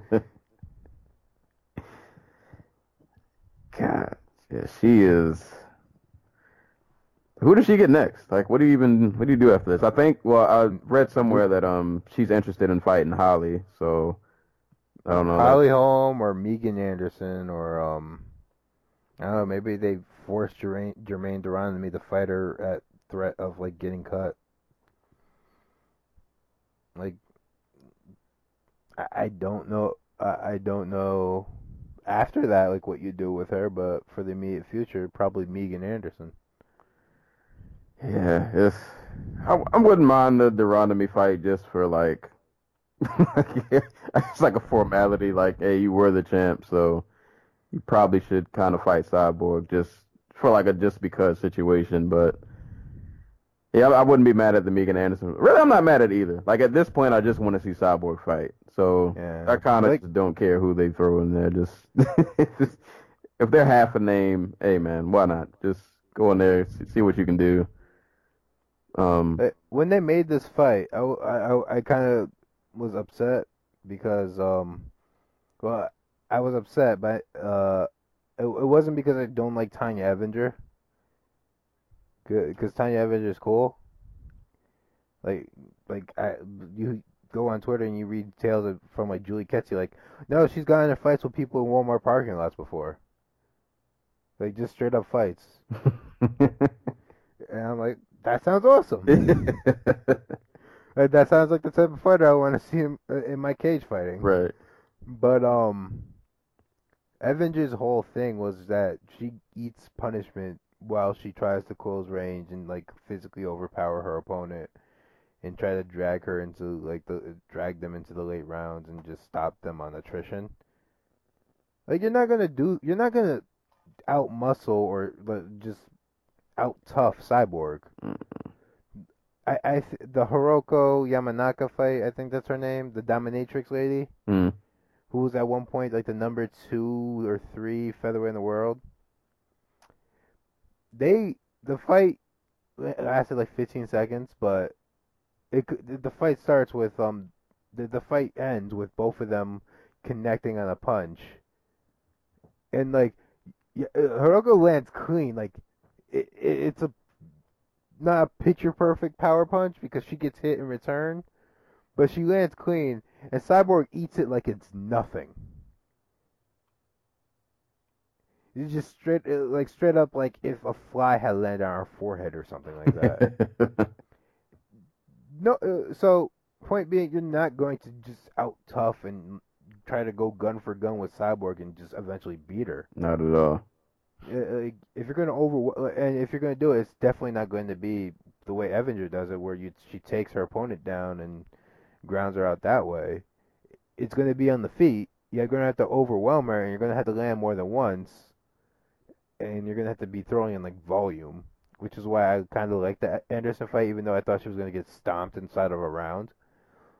God, yeah, she is. Who does she get next? Like, what do you even what do you do after this? I think. Well, I read somewhere that um she's interested in fighting Holly. So I don't know. Holly Holm or Megan Anderson or um I don't know, maybe they forced Germaine, Germaine Duran to be the fighter at threat of like getting cut. Like I, I don't know I, I don't know after that like what you do with her, but for the immediate future, probably Megan Anderson. Yeah, it's. I, I wouldn't mind the de Randamie fight just for like, it's like a formality. Like, hey, you were the champ, so you probably should kind of fight Cyborg just for like a just because situation. But yeah, I, I wouldn't be mad at the Megan Anderson. Really, I'm not mad at either. Like at this point, I just want to see Cyborg fight. So Yeah. I kind of Like- don't care who they throw in there. Just, just if they're half a name, hey man, why not? Just go in there, see, what you can do. Um, When they made this fight, I, I, I kind of was upset because, um, well, I was upset, but uh, it, it wasn't because I don't like Tonya Evinger. Because Tonya Evinger is cool. Like, like I, you go on Twitter and you read tales of, from like Julie Kedzie, like, no, she's gotten in fights with people in Walmart parking lots before. Like, just straight up fights. And I'm like, that sounds awesome. Like, that sounds like the type of fighter I want to see him uh, in my cage fighting. right. But um, Evinger's whole thing was that she eats punishment while she tries to close range and like physically overpower her opponent and try to drag her into like the drag them into the late rounds and just stop them on attrition. Like you're not gonna do, you're not gonna out muscle or like, just out tough Cyborg. I, I th- the Hiroko Yamanaka fight, I think that's her name, the dominatrix lady Mm. who was at one point like the number two or three featherweight in the world. They the fight lasted like 15 seconds, but it the fight starts with um the the fight ends with both of them connecting on a punch, and like uh, Hiroko lands clean, like it, it it's a not a picture perfect power punch because she gets hit in return, but she lands clean, and Cyborg eats it like it's nothing. It's just straight, uh, like straight up, like if a fly had landed on our forehead or something like that. no, uh, so point being, you're not going to just out tough and try to go gun for gun with Cyborg and just eventually beat her. Not at all. Uh, like, if you're going to over and if you're going to do it, it's definitely not going to be the way Evinger does it, where you she takes her opponent down and grounds her out that way. It's going to be on the feet. You're going to have to overwhelm her, and you're going to have to land more than once, and you're going to have to be throwing in like volume, which is why I kind of like the Anderson fight, even though I thought she was going to get stomped inside of a round.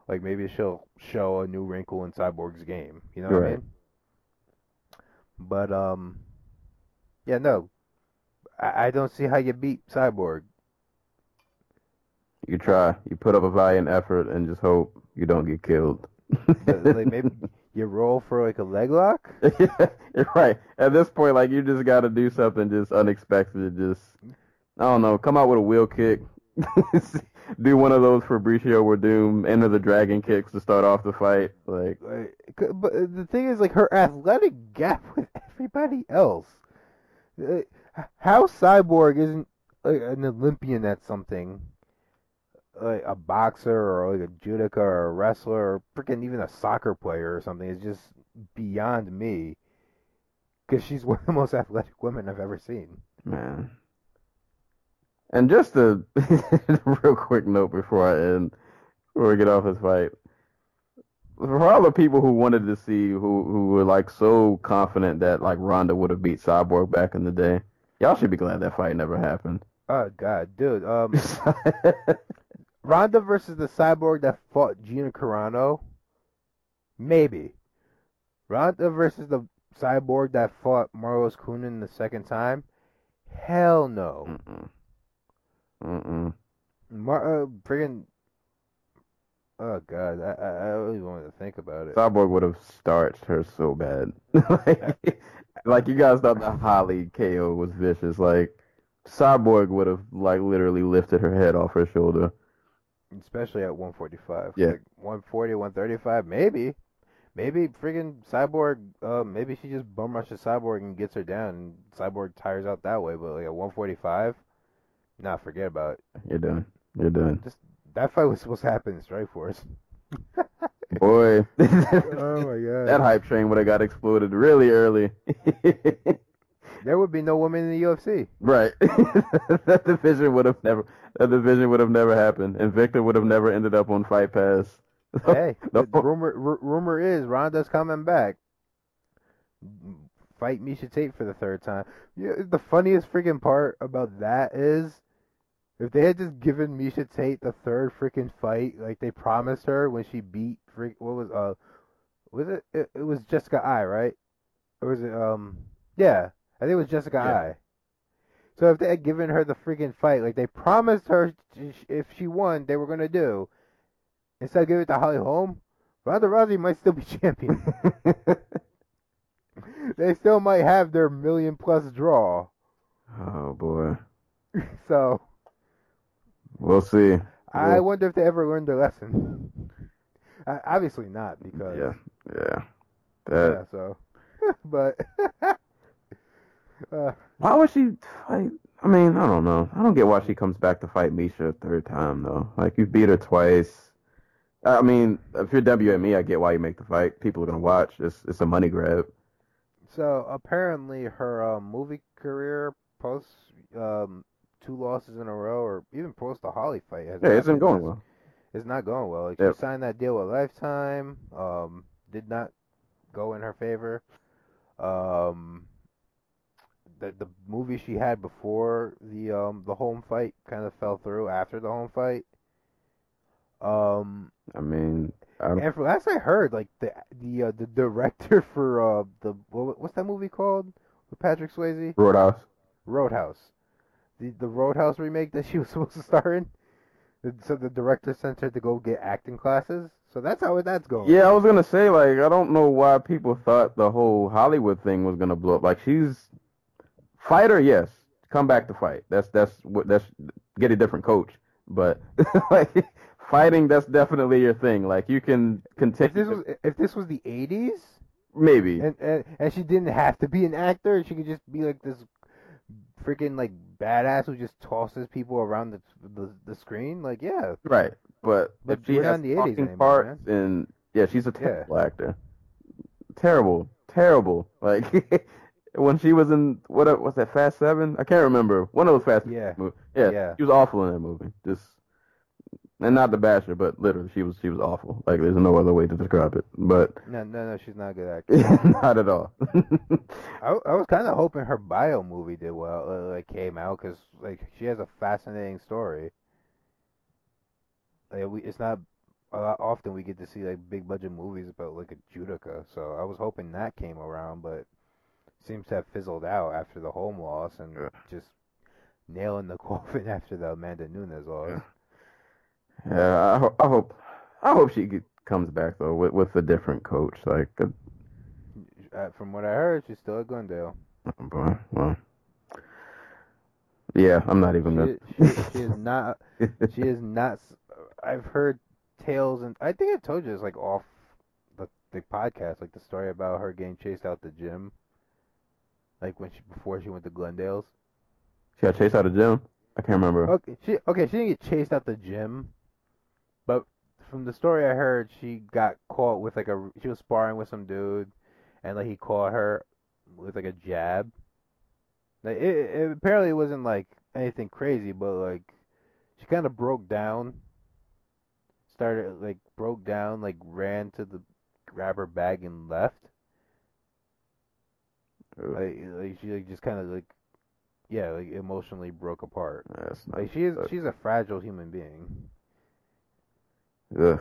Like maybe she'll show a new wrinkle in Cyborg's game. You know what I mean? But um, yeah, no, I, I don't see how you beat Cyborg. You try. You put up a valiant effort and just hope you don't get killed. like maybe you roll for like a leg lock. Right. At this point, like you just got to do something just unexpected. Just I don't know. Come out with a wheel kick. do one of those Fabricio Werdum enter the dragon kicks to start off the fight. Like but uh, the thing is, like her athletic gap with everybody else. Uh, How Cyborg isn't like, an Olympian at something, like a boxer or like a judoka or a wrestler or freaking even a soccer player or something is just beyond me. Because she's one of the most athletic women I've ever seen. man. And just a real quick note before I end, before we get off this fight. For all the people who wanted to see, who who were like so confident that like Ronda would have beat Cyborg back in the day, y'all should be glad that fight never happened. Oh God, dude. Um, Ronda versus the cyborg that fought Gina Carano? Maybe. Ronda versus the cyborg that fought Marloes Coenen the second time? Hell no. Mm-mm. Mm-mm. Mar- uh, friggin' Oh God, I I I really wanted to think about it. Cyborg would have starched her so bad. like, like you guys thought the Holly KO was vicious. Like Cyborg would have like literally lifted her head off her shoulder. Especially at 145. Yeah. Like 140, 135, maybe. Maybe freaking Cyborg, uh, maybe she just bum rushes Cyborg and gets her down, and Cyborg tires out that way. But like at 145, nah, forget about it. You're done. You're done. Just That fight was supposed to happen in Strikeforce. Boy, oh my god. that hype train would have got exploded really early. There would be no women in the UFC. right. that division would have never. That division would have never happened, and Victor would have never ended up on Fight Pass. hey, rumor r- rumor is Ronda's coming back. Fight Miesha Tate for the third time. Yeah, the funniest freaking part about that is if they had just given Miesha Tate the third freaking fight like they promised her when she beat freak what was uh was it it, it was Jessica Eye right or was it um yeah I think it was Jessica Yeah. I. So if they had given her the freaking fight like they promised her if she won they were gonna do instead of giving it to Holly Holm, Ronda Rousey might still be champion. they still might have their million plus draw. oh boy, So we'll see. I Yeah. wonder if they ever learned their lesson. Obviously not because Yeah, yeah. yeah, so but uh, Why would she fight? I mean, I don't know. I don't get why she comes back to fight Miesha a third time though. Like you beat her twice. I mean, if you're WME, I get why you make the fight. People are gonna watch. It's it's a money grab. so apparently her um, movie career post um, two losses in a row or even post the Holly fight has Yeah, been been- going well. It's not going well. Like Yep. she signed that deal with Lifetime, um, did not go in her favor. Um, the the movie she had before the um the Holm fight kind of fell through after the Holm fight. Um, I mean, I don't, and from last I heard, like the the uh, the director for uh the what, what's that movie called with Patrick Swayze? Roadhouse. Roadhouse. The the Roadhouse remake that she was supposed to star in. So the director sent her to go get acting classes. So that's how that's going. Yeah, I was gonna say like I don't know why people thought the whole Hollywood thing was gonna blow up. Like she's fighter, yes, come back to fight. That's that's what that's get a different coach. But like fighting, that's definitely your thing. Like you can If continue. this was if this was the '80s maybe. and, and and she didn't have to be an actor, she could just be like this freaking like badass who just tosses people around the the, the screen. Like yeah, Right, but, But if she has in the 80s talking anymore, parts and yeah, she's a Yeah. terrible actor. Terrible, terrible. Like when she was in what was that Fast Seven? I can't remember. One of those Fast Yeah. movies. Yeah, Yeah. she was awful in that movie. Just and not the basher, but literally she was she was awful. Like there's no other way to describe it. But no no no, she's not a good actor. not at all. I, I was kind of hoping her bio movie did well, uh, like came out because like she has a fascinating story. Like we, it's not lot often we get to see like big budget movies about like a judoka, so I was hoping that came around, but seems to have fizzled out after the Holm loss and Yeah. just nailing the coffin after the Amanda Nunes loss. yeah, I, ho- I hope I hope she get, comes back though with with a different coach. Like, uh, Uh, from what I heard, she's still at Glendale. oh boy, well, yeah, I'm not even gonna. She, she, she is not. She is not. I've heard tales, and I think I told you it's like off the the podcast, like the story about her getting chased out the gym, like when she before she went to Glendale's. She got chased out of gym. I can't remember. Okay, she okay. She didn't get chased out the gym, but from the story I heard, she got caught with like a. She was sparring with some dude, and like he caught her with like a jab. Like it, it apparently it wasn't like anything crazy, but like she kind of broke down. Started like broke down, like ran to the grab her bag and left. Like, like she like just kind of like, yeah, like emotionally broke apart. That's not. Like she is, Ugh. she's a fragile human being. Ugh.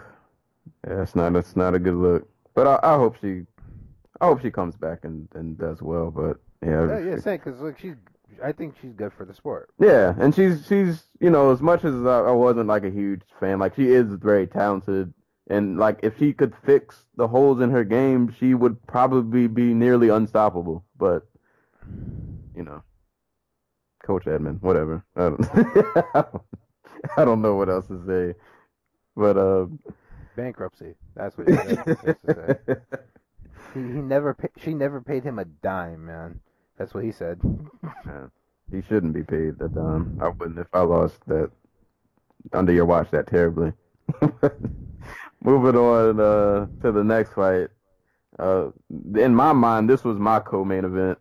Yeah, that's not that's not a good look. But I, I hope she, I hope she comes back and, and does well. But yeah, Yeah, yeah, same. Because like she's, I think she's good for the sport. yeah, and she's she's you know as much as I, I wasn't like a huge fan, like she is very talented, and like if she could fix the holes in her game, she would probably be nearly unstoppable. But you know, Coach Edmond, whatever. I don't, I don't know what else to say. But uh, Bankruptcy. That's what he said. That's to say. He, he never, pa- she never paid him a dime, man. That's what he said. He shouldn't be paid a dime. I wouldn't if I lost that under your watch that terribly. Moving on uh, to the next fight. Uh, in my mind, this was my co-main event.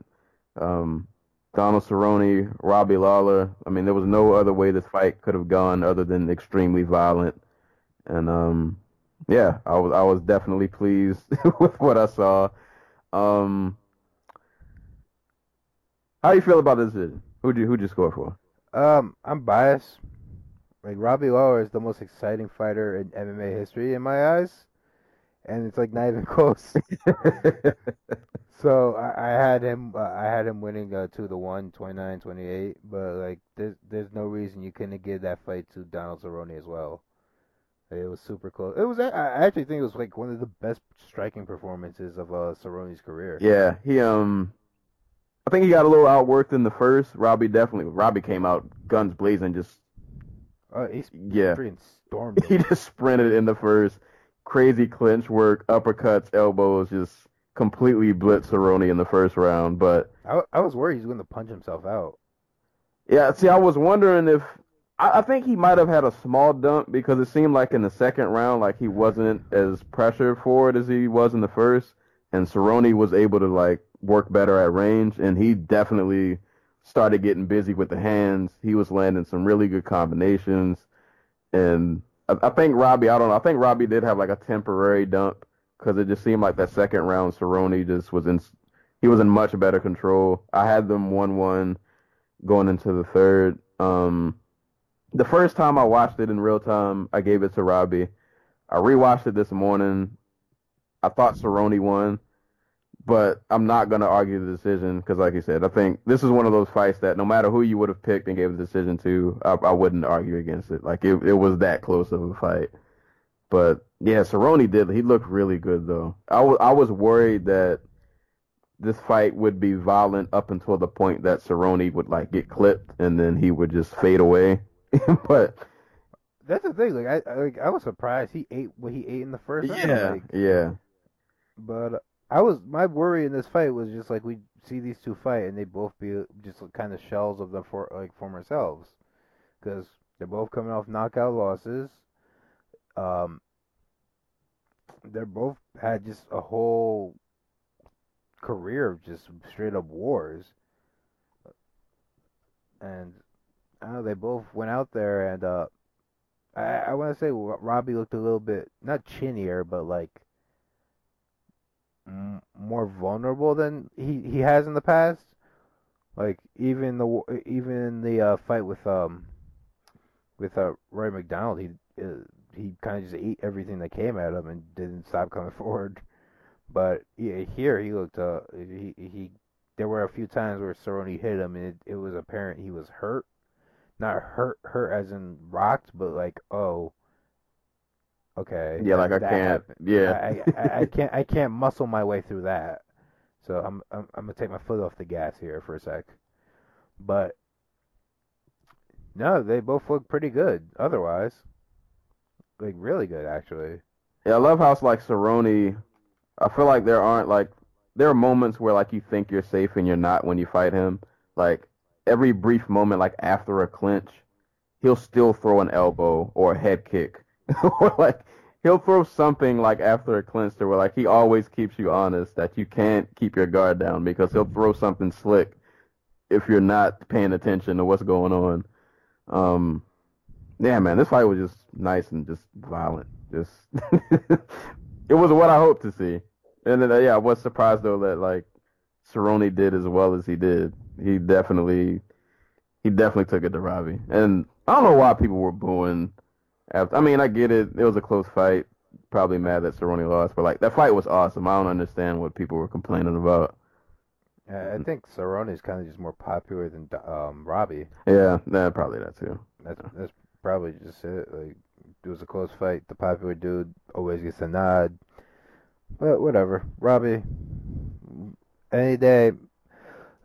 Um, Donald Cerrone, Robbie Lawler. I mean, there was no other way this fight could have gone other than extremely violent. And um, yeah, I was I was definitely pleased with what I saw. Um, how you feel about this? Who'd you who'd you score for? Um, I'm biased. Like Robbie Lawler is the most exciting fighter in MMA history in my eyes, and it's like not even close. so I, I had him. Uh, I had him winning uh, two to one, 29-28, But like, there's there's no reason you couldn't give that fight to Donald Cerrone as well. It was super close. It was. I actually think it was like one of the best striking performances of uh, Cerrone's career. Yeah, he um, I think he got a little outworked in the first. Robbie definitely. Robbie came out guns blazing, just Uh, he's yeah. stormed. He just sprinted in the first. Crazy clinch work, uppercuts, elbows, just completely blitzed Cerrone in the first round. But I, I was worried he was going to punch himself out. yeah, see, I was wondering if I, I think he might have had a small dump because it seemed like in the second round, like he wasn't as pressured for it as he was in the first, and Cerrone was able to like work better at range, and he definitely started getting busy with the hands. He was landing some really good combinations, and I, I think Robbie, I don't know, I think Robbie did have like a temporary dump because it just seemed like that second round, Cerrone just was in, he was in much better control. I had them one one going into the third. Um, the first time I watched it in real time, I gave it to Robbie. I rewatched it this morning. I thought Cerrone won, but I'm not gonna argue the decision because, like you said, I think this is one of those fights that no matter who you would have picked and gave the decision to, I, I wouldn't argue against it. Like it, it was that close of a fight. But yeah, Cerrone did. He looked really good though. I was I was worried that this fight would be violent up until the point that Cerrone would like get clipped and then he would just fade away. but That's the thing. Like I, I like I was surprised he ate what he ate in the first round. yeah, Like, yeah, but I was my worry in this fight was just like we see these two fight and they both be just kind of shells of their for like former selves because they're both coming off knockout losses. Um, they're both had just a whole career of just straight up wars, and I know they both went out there and uh, I I want to say Robbie looked a little bit not chinnier but like more vulnerable than he he has in the past. Like even the even the uh, fight with um with uh, Roy MacDonald, he uh, he kind of just ate everything that came at him and didn't stop coming forward. But yeah, here he looked uh he he there were a few times where Cerrone hit him and it, it was apparent he was hurt. Not hurt hurt as in rocked, but like oh okay yeah. Like I that can't. Yeah, I, I, I can't I can't muscle my way through that. So I'm, I'm I'm gonna take my foot off the gas here for a sec. But no, they both look pretty good. Otherwise, like really good actually. Yeah, I love how it's like Cerrone. I feel like there aren't like there are moments where like you think you're safe and you're not when you fight him. Like every brief moment, like after a clinch, he'll still throw an elbow or a head kick, or like he'll throw something like after a clinch to where like he always keeps you honest that you can't keep your guard down because he'll throw something slick if you're not paying attention to what's going on. Um, yeah, man, this fight was just nice and just violent. Just it was what I hoped to see. And then, uh, yeah, I was surprised though that like Cerrone did as well as he did. He definitely, he definitely took it to Robbie. And I don't know why people were booing. After, I mean, I get it. It was a close fight. Probably mad that Cerrone lost, but like that fight was awesome. I don't understand what people were complaining about. I I think Cerrone is kind of just more popular than um Robbie. Yeah, nah, probably that too. That's that's probably just it. Like it was a close fight. The popular dude always gets a nod. But whatever. Robbie, any day,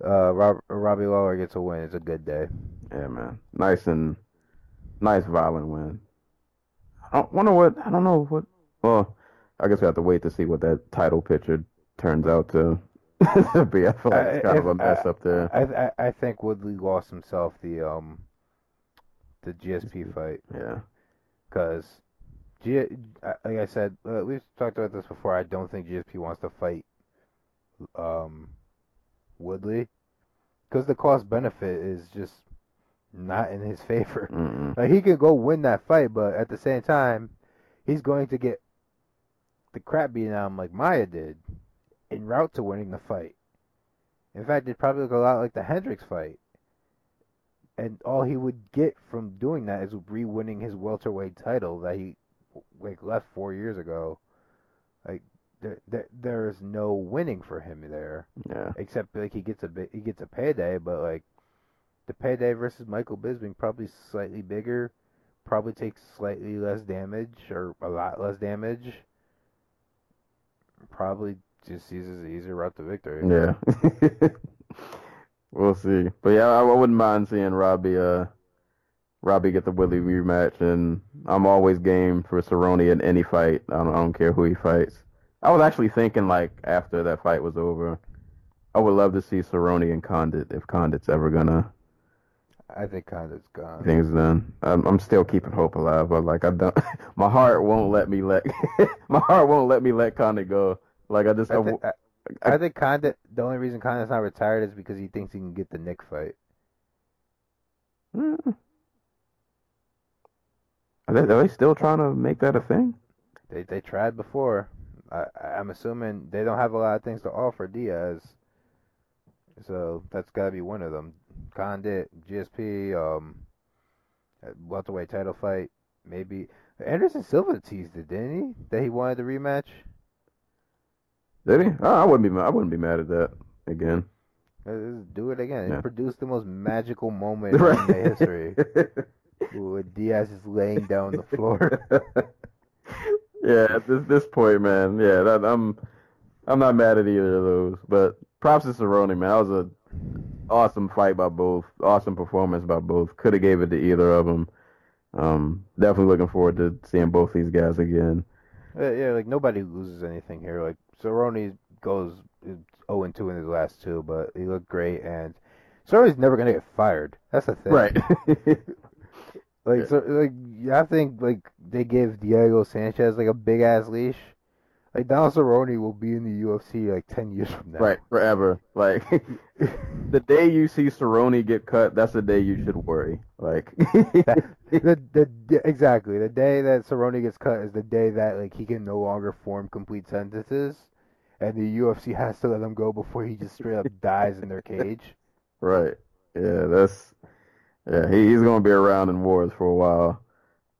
uh, Rob, Robbie Lawler gets a win. It's a good day. Yeah, man. Nice and nice violent win. I don't wonder what I don't know what. Well, I guess we have to wait to see what that title picture turns out to, be. I feel like it's kind of a mess up there. I, I I think Woodley lost himself the um the GSP fight Yeah. because G like I said uh, we've talked about this before. I don't think GSP wants to fight um Woodley because the cost benefit is just not in his favor. Mm-mm. Like he could go win that fight, but at the same time, he's going to get the crap beaten out of him like Maia did, en route to winning the fight. In fact, it probably look a lot like the Hendricks fight. And all he would get from doing that is re-winning his welterweight title that he like left four years ago. Like there, there, there is no winning for him there, Yeah. except like he gets a bit, he gets a payday, but like the payday versus Michael Bisping probably slightly bigger, probably takes slightly less damage or a lot less damage. Probably just uses the easier route to victory. Yeah. we'll see. But yeah, I, wouldn't mind seeing Robbie uh Robbie get the Woodley rematch and I'm always game for Cerrone in any fight. I don't, I don't care who he fights. I was actually thinking like after that fight was over, I would love to see Cerrone and Condit if Condit's ever gonna I think Condit's gone. things done. I'm, I'm still keeping hope alive, but like I don't, my heart won't let me let my heart won't let me let Condit go. Like I just I, I think, I, I think Condit. The only reason Condit's not retired is because he thinks he can get the Nick fight. Mm. Are they, are they still trying to make that a thing? They they tried before. I I'm assuming they don't have a lot of things to offer Diaz. So that's got to be one of them. Condit, GSP, um, uh, welterweight title fight, maybe. Anderson Silva teased it, didn't he? That he wanted the rematch. Did he? Oh, I wouldn't be. ma- I wouldn't be mad at that again. Let's do it again. Yeah. It produced the most magical moment in the history. With Diaz is laying down the floor. yeah, at this this point, man. Yeah, that, I'm I'm not mad at either of those. But props to Cerrone, man. That was a awesome fight by both. Awesome performance by both. Could have gave it to either of them. Um, definitely looking forward to seeing both these guys again. Uh, yeah, like nobody loses anything here. Like Cerrone goes 0 and 2 in his last two, but he looked great, and Cerrone's never gonna get fired. That's the thing. Right. Like, Yeah. so, like I think like they give Diego Sanchez like a big ass leash. Like Donald Cerrone will be in the UFC like ten years from now. Right, forever. Like the day you see Cerrone get cut, that's the day you should worry. Like the, the the exactly the day that Cerrone gets cut is the day that like he can no longer form complete sentences, and the UFC has to let him go before he just straight up dies in their cage. Right. Yeah, that's yeah, he, he's gonna be around in wars for a while.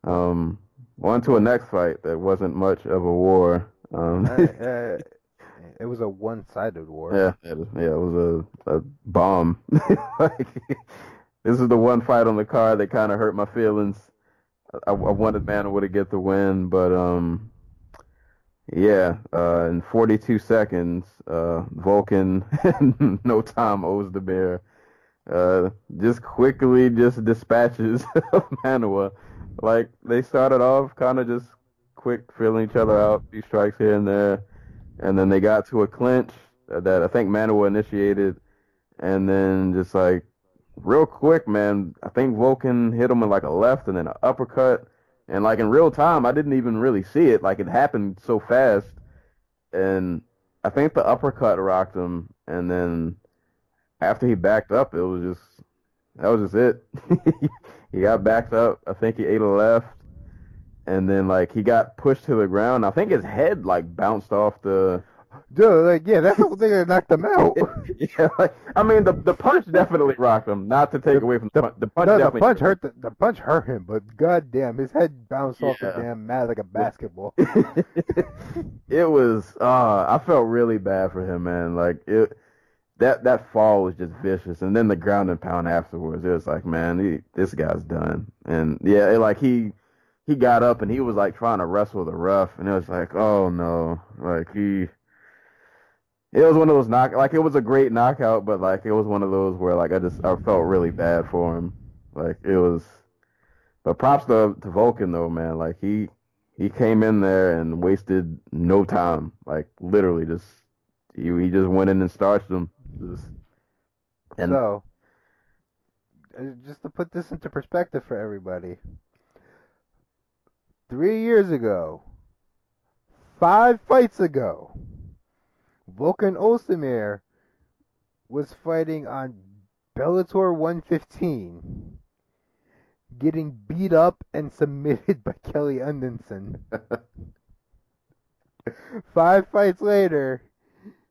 Um on to a next fight that wasn't much of a war. Um Uh, it was a one-sided war. Yeah, it, yeah, it was a, a bomb. like, this is the one fight on the card that kind of hurt my feelings. I, I wanted Manuwa to get the win, but um, yeah, uh, in 42 seconds, uh, Volkan, no time Ozdemir, uh, just quickly just dispatches Manuwa. Like they started off kind of just quick filling each other out, few strikes here and there, and then they got to a clinch uh, that I think Manuwa initiated, and then just like real quick, man, I think Volkan hit him in like a left and then an uppercut, and like in real time, I didn't even really see it. Like it happened so fast, and I think the uppercut rocked him, and then after he backed up, it was just that was just it. he got backed up. I think he ate a left, and then like he got pushed to the ground. I think his head like bounced off the. Dude, like yeah, that's the whole thing that knocked him out. yeah, like, I mean the the punch definitely rocked him. Not to take away from the punch. The punch no, the punch hurt. The, the punch hurt him, but goddamn, his head bounced off the damn mat like a basketball. it was. Uh, I felt really bad for him, man. Like it. That that fall was just vicious, and then the ground and pound afterwards. It was like, man, he, this guy's done. And yeah, it, like he he got up and he was like trying to wrestle the rough, and it was like, oh no, like he. It was one of those knock, like it was a great knockout, but like it was one of those where like I just I felt really bad for him, like it was. But props to to Volkan though, man. Like he he came in there and wasted no time, like literally just he he just went in and starched him. Just, and so, uh, just to put this into perspective for everybody, three years ago, five fights ago, Volkan Ozdemir was fighting on Bellator 115, getting beat up and submitted by Kelly Anderson. Five fights later,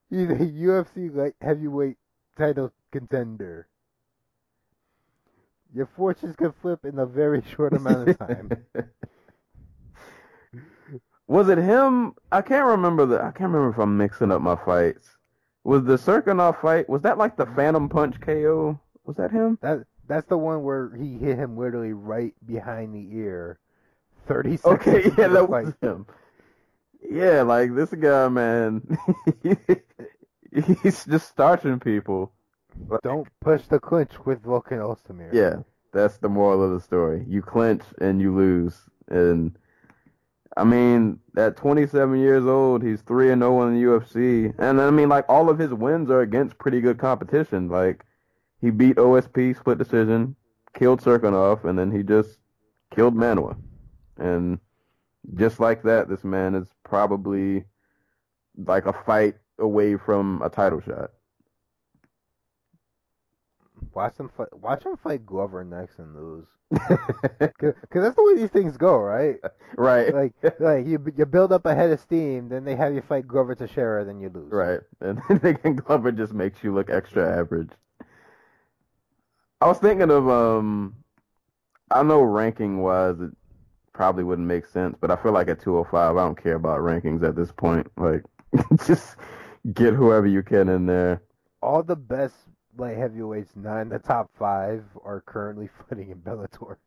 he's a UFC light heavyweight title contender. Your fortunes can flip in a very short amount of time. Was it him? I can't remember the. I can't remember if I'm mixing up my fights. Was the Cirkunov fight? Was that like the Phantom Punch KO? Was that him? That that's the one where he hit him literally right behind the ear. Thirty seconds. Okay, yeah, that fight. was him. Yeah, like this guy, man. he's just starching people. Don't push the clinch with Volkan Ozdemir. Yeah, that's the moral of the story. You clinch and you lose. And I mean, at 27 years old, he's 3 and 0 in the UFC. And I mean, like all of his wins are against pretty good competition. Like he beat OSP split decision, killed Cirkunov, and then he just killed Manuwa. And just like that, this man is probably like a fight away from a title shot. Watch them fight. Watch him fight Glover next and lose. Because that's the way these things go, right? right. Like, like you you build up a head of steam, then they have you fight Glover Teixeira, then you lose. Right. And then Glover just makes you look extra average. I was thinking of um I know ranking wise it probably wouldn't make sense, but I feel like at 205 I don't care about rankings at this point. Like just get whoever you can in there. All the best light heavyweights, not in the top five, are currently fighting in Bellator.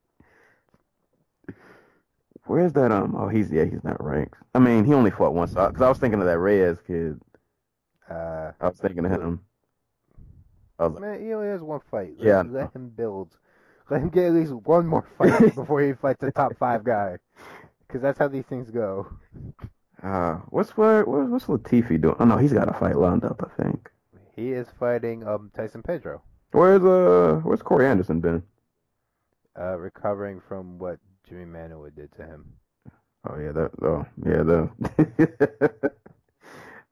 Where's that um oh he's yeah, he's not ranked. I mean, he only fought once cuz I was thinking of that Reyes kid. Uh, I was thinking of him. I was like, man, he only has one fight. Let, Yeah, let him build. Let him get at least one more fight before he fights a top five guy. Because that's how these things go. uh what's what's, what's Latifi doing? Oh no, he's got a fight lined up, I think. He is fighting um Tyson Pedro, Where's uh where's Corey Anderson been? uh, recovering from what Jimi Manuwa did to him. Oh yeah, that oh yeah the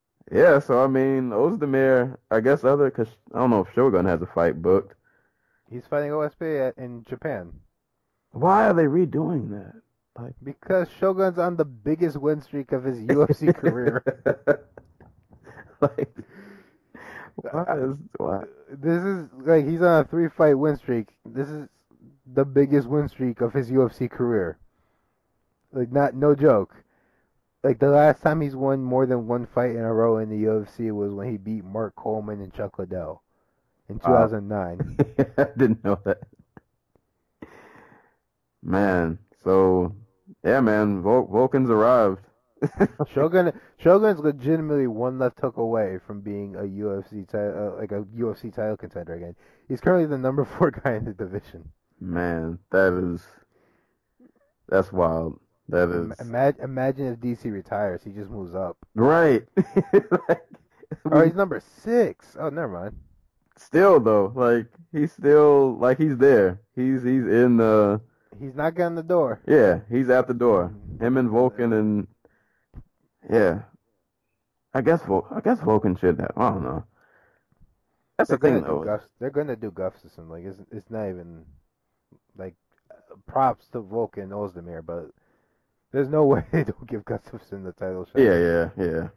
yeah. So I mean, Ozdemir, I guess other because I don't know if Shogun has a fight booked. He's fighting OSP at, in Japan Why are they redoing that? Like because Shogun's on the biggest win streak of his UFC career. like is? This is like he's on a three fight win streak. This is the biggest win streak of his UFC career. Like not no joke. Like the last time he's won more than one fight in a row in the UFC was when he beat Mark Coleman and Chuck Liddell in Wow. 2009. I didn't know that. Man, so yeah, man, Vul- Volkan's arrived. Shogun Shogun's legitimately one left hook away from being a UFC title, uh, like a UFC title contender again. He's currently the number four guy in the division. Man, that is that's wild. That is Imagine, imagine if DC retires, he just moves up. right. Like, Oh, he's number six. Oh, never mind. still though, like he's still like he's there. He's he's in the He's not getting the door. yeah. He's at the door. Him and Volkan and yeah. I guess Vul- I guess Volkan should have. I don't know. That's They're the thing though. Gust- They're gonna do Gustafsson. Like it's it's not even like props to Volkan Ozdemir, but there's no way they don't give Gustafsson the title shot. Yeah, yeah, yeah.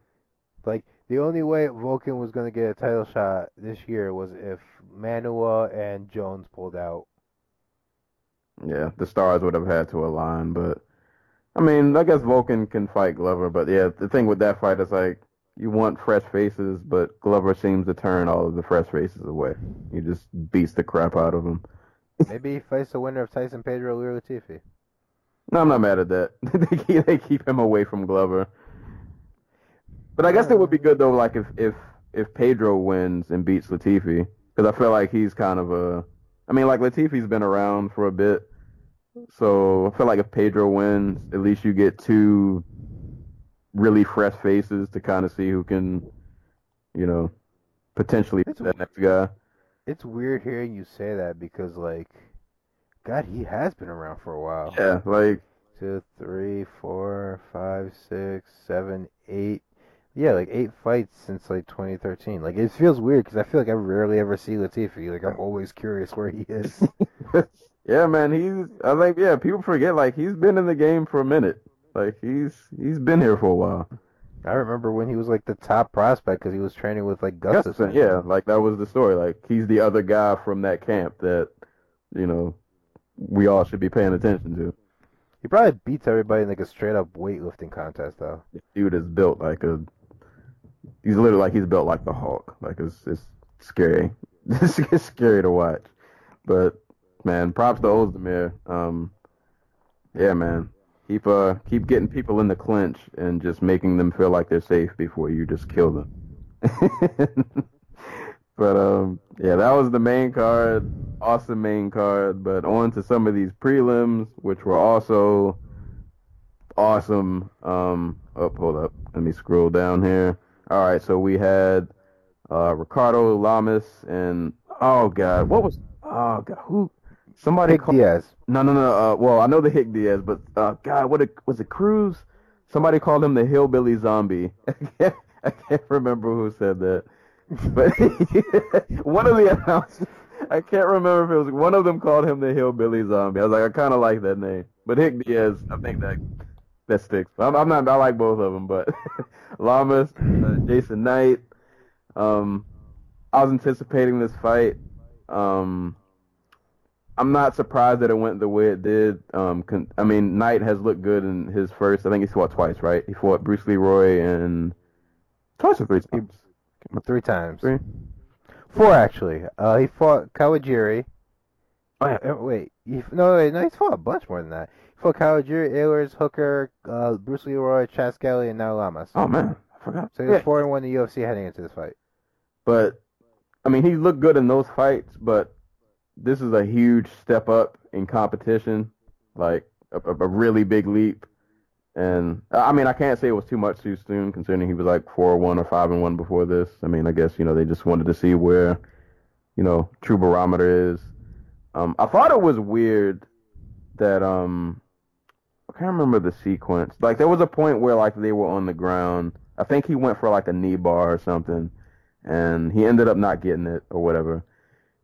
Like the only way Volkan was gonna get a title shot this year was if Manuwa and Jones pulled out. Yeah, the stars would have had to align, but I mean, I guess Volkan can fight Glover, but yeah, the thing with that fight is like you want fresh faces, but Glover seems to turn all of the fresh faces away. He just beats the crap out of them. Maybe he fights the winner of Tyson Pedro Lir Latifi. No, I'm not mad at that. they keep, they keep him away from Glover. But I guess it would be good though, like if if if Pedro wins and beats Latifi, because I feel like he's kind of a. I mean, like Latifi's been around for a bit, so I feel like if Pedro wins, at least you get two really fresh faces to kind of see who can, you know, potentially It's- that next guy. It's weird hearing you say that because like, God, he has been around for a while. Yeah, like two, three, four, five, six, seven, eight. Yeah, like eight fights since like 2013. Like it feels weird because I feel like I rarely ever see Latifi. Like I'm always curious where he is. yeah, man, he's. I think yeah, people forget like he's been in the game for a minute. Like he's he's been here for a while. I remember when he was like the top prospect because he was training with like Gustafsson. Yeah, like that was the story. Like he's the other guy from that camp that, you know, we all should be paying attention to. He probably beats everybody in like a straight up weightlifting contest though. Dude is built like a. He's literally like he's built like the Hulk. Like it's it's scary. it's scary to watch. But man, props to Ozdemir. Um, yeah, man. Keep uh keep getting people in the clinch and just making them feel like they're safe before you just kill them. but um yeah, that was the main card. Awesome main card. But on to some of these prelims, which were also awesome. Um oh hold up. Let me scroll down here. Alright, so we had uh Ricardo Lamas and oh god, what was oh god who somebody Nick called Diaz. no, no, no. Uh, well, I know the Hick Diaz, but uh, God, what a, was it? Cruz? Somebody called him the hillbilly zombie. I can't, I can't remember who said that, but one of the announcers. I can't remember if it was one of them called him the hillbilly zombie. I was like, I kind of like that name, but Hick Diaz, I think that that sticks. I'm, I'm not. I like both of them, but Lamas, uh, Jason Knight. Um, I was anticipating this fight. Um, I'm not surprised that it went the way it did. Um, con- I mean, Knight has looked good in his first. I think he fought twice, right? He fought Bruce Leroy and twice or three times. Three times. Three. Four actually. Uh, he fought Kawajiri. Oh yeah. Uh, wait, he, no, wait, no, he's fought a bunch more than that. He fought Kawajiri, Alers, Hooker, uh, Bruce Leroy, Chas Skelly, and now Lamas. Oh man, I forgot. So he was Yeah. four and one in the UFC heading into this fight. But I mean, he looked good in those fights, but this is a huge step up in competition, like a, a really big leap. And I mean, I can't say it was too much too soon, considering he was like four one or five and one before this. I mean, I guess you know they just wanted to see where, you know, true barometer is. Um, I thought it was weird that um, I can't remember the sequence. Like there was a point where like they were on the ground. I think he went for like a knee bar or something, and he ended up not getting it or whatever.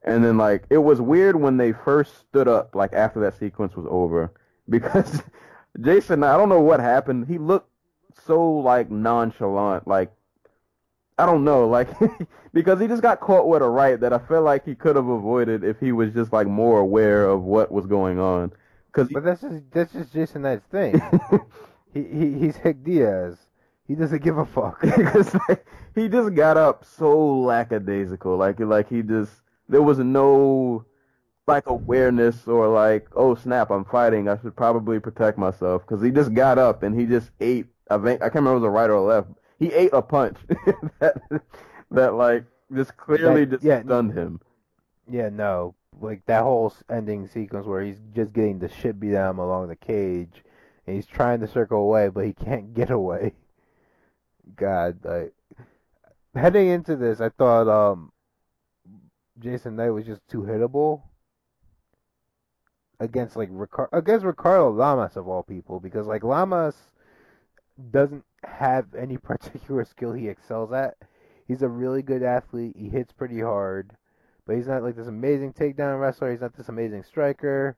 And then like it was weird when they first stood up, like after that sequence was over, because Jason, I don't know what happened. He looked so like nonchalant, like I don't know, like because he just got caught with a right that I feel like he could have avoided if he was just like more aware of what was going on. Because But that's just that's just Jason Knight's thing. he, he he's Hick Diaz. He doesn't give a fuck. like, he just got up so lackadaisical, like like he just there was no like awareness or like oh snap I'm fighting I should probably protect myself because he just got up and he just ate I think I can't remember if it was a right or a left he ate a punch that that like just clearly That- just yeah. stunned him Yeah, no. Like that whole ending sequence where he's just getting the shit beat out of him along the cage, and he's trying to circle away, but he can't get away. God, like heading into this, I thought um Jason Knight was just too hittable against like Ricar- against Ricardo Lamas of all people, because like Lamas doesn't have any particular skill he excels at. He's a really good athlete. He hits pretty hard but he's not like this amazing takedown wrestler. He's not this amazing striker.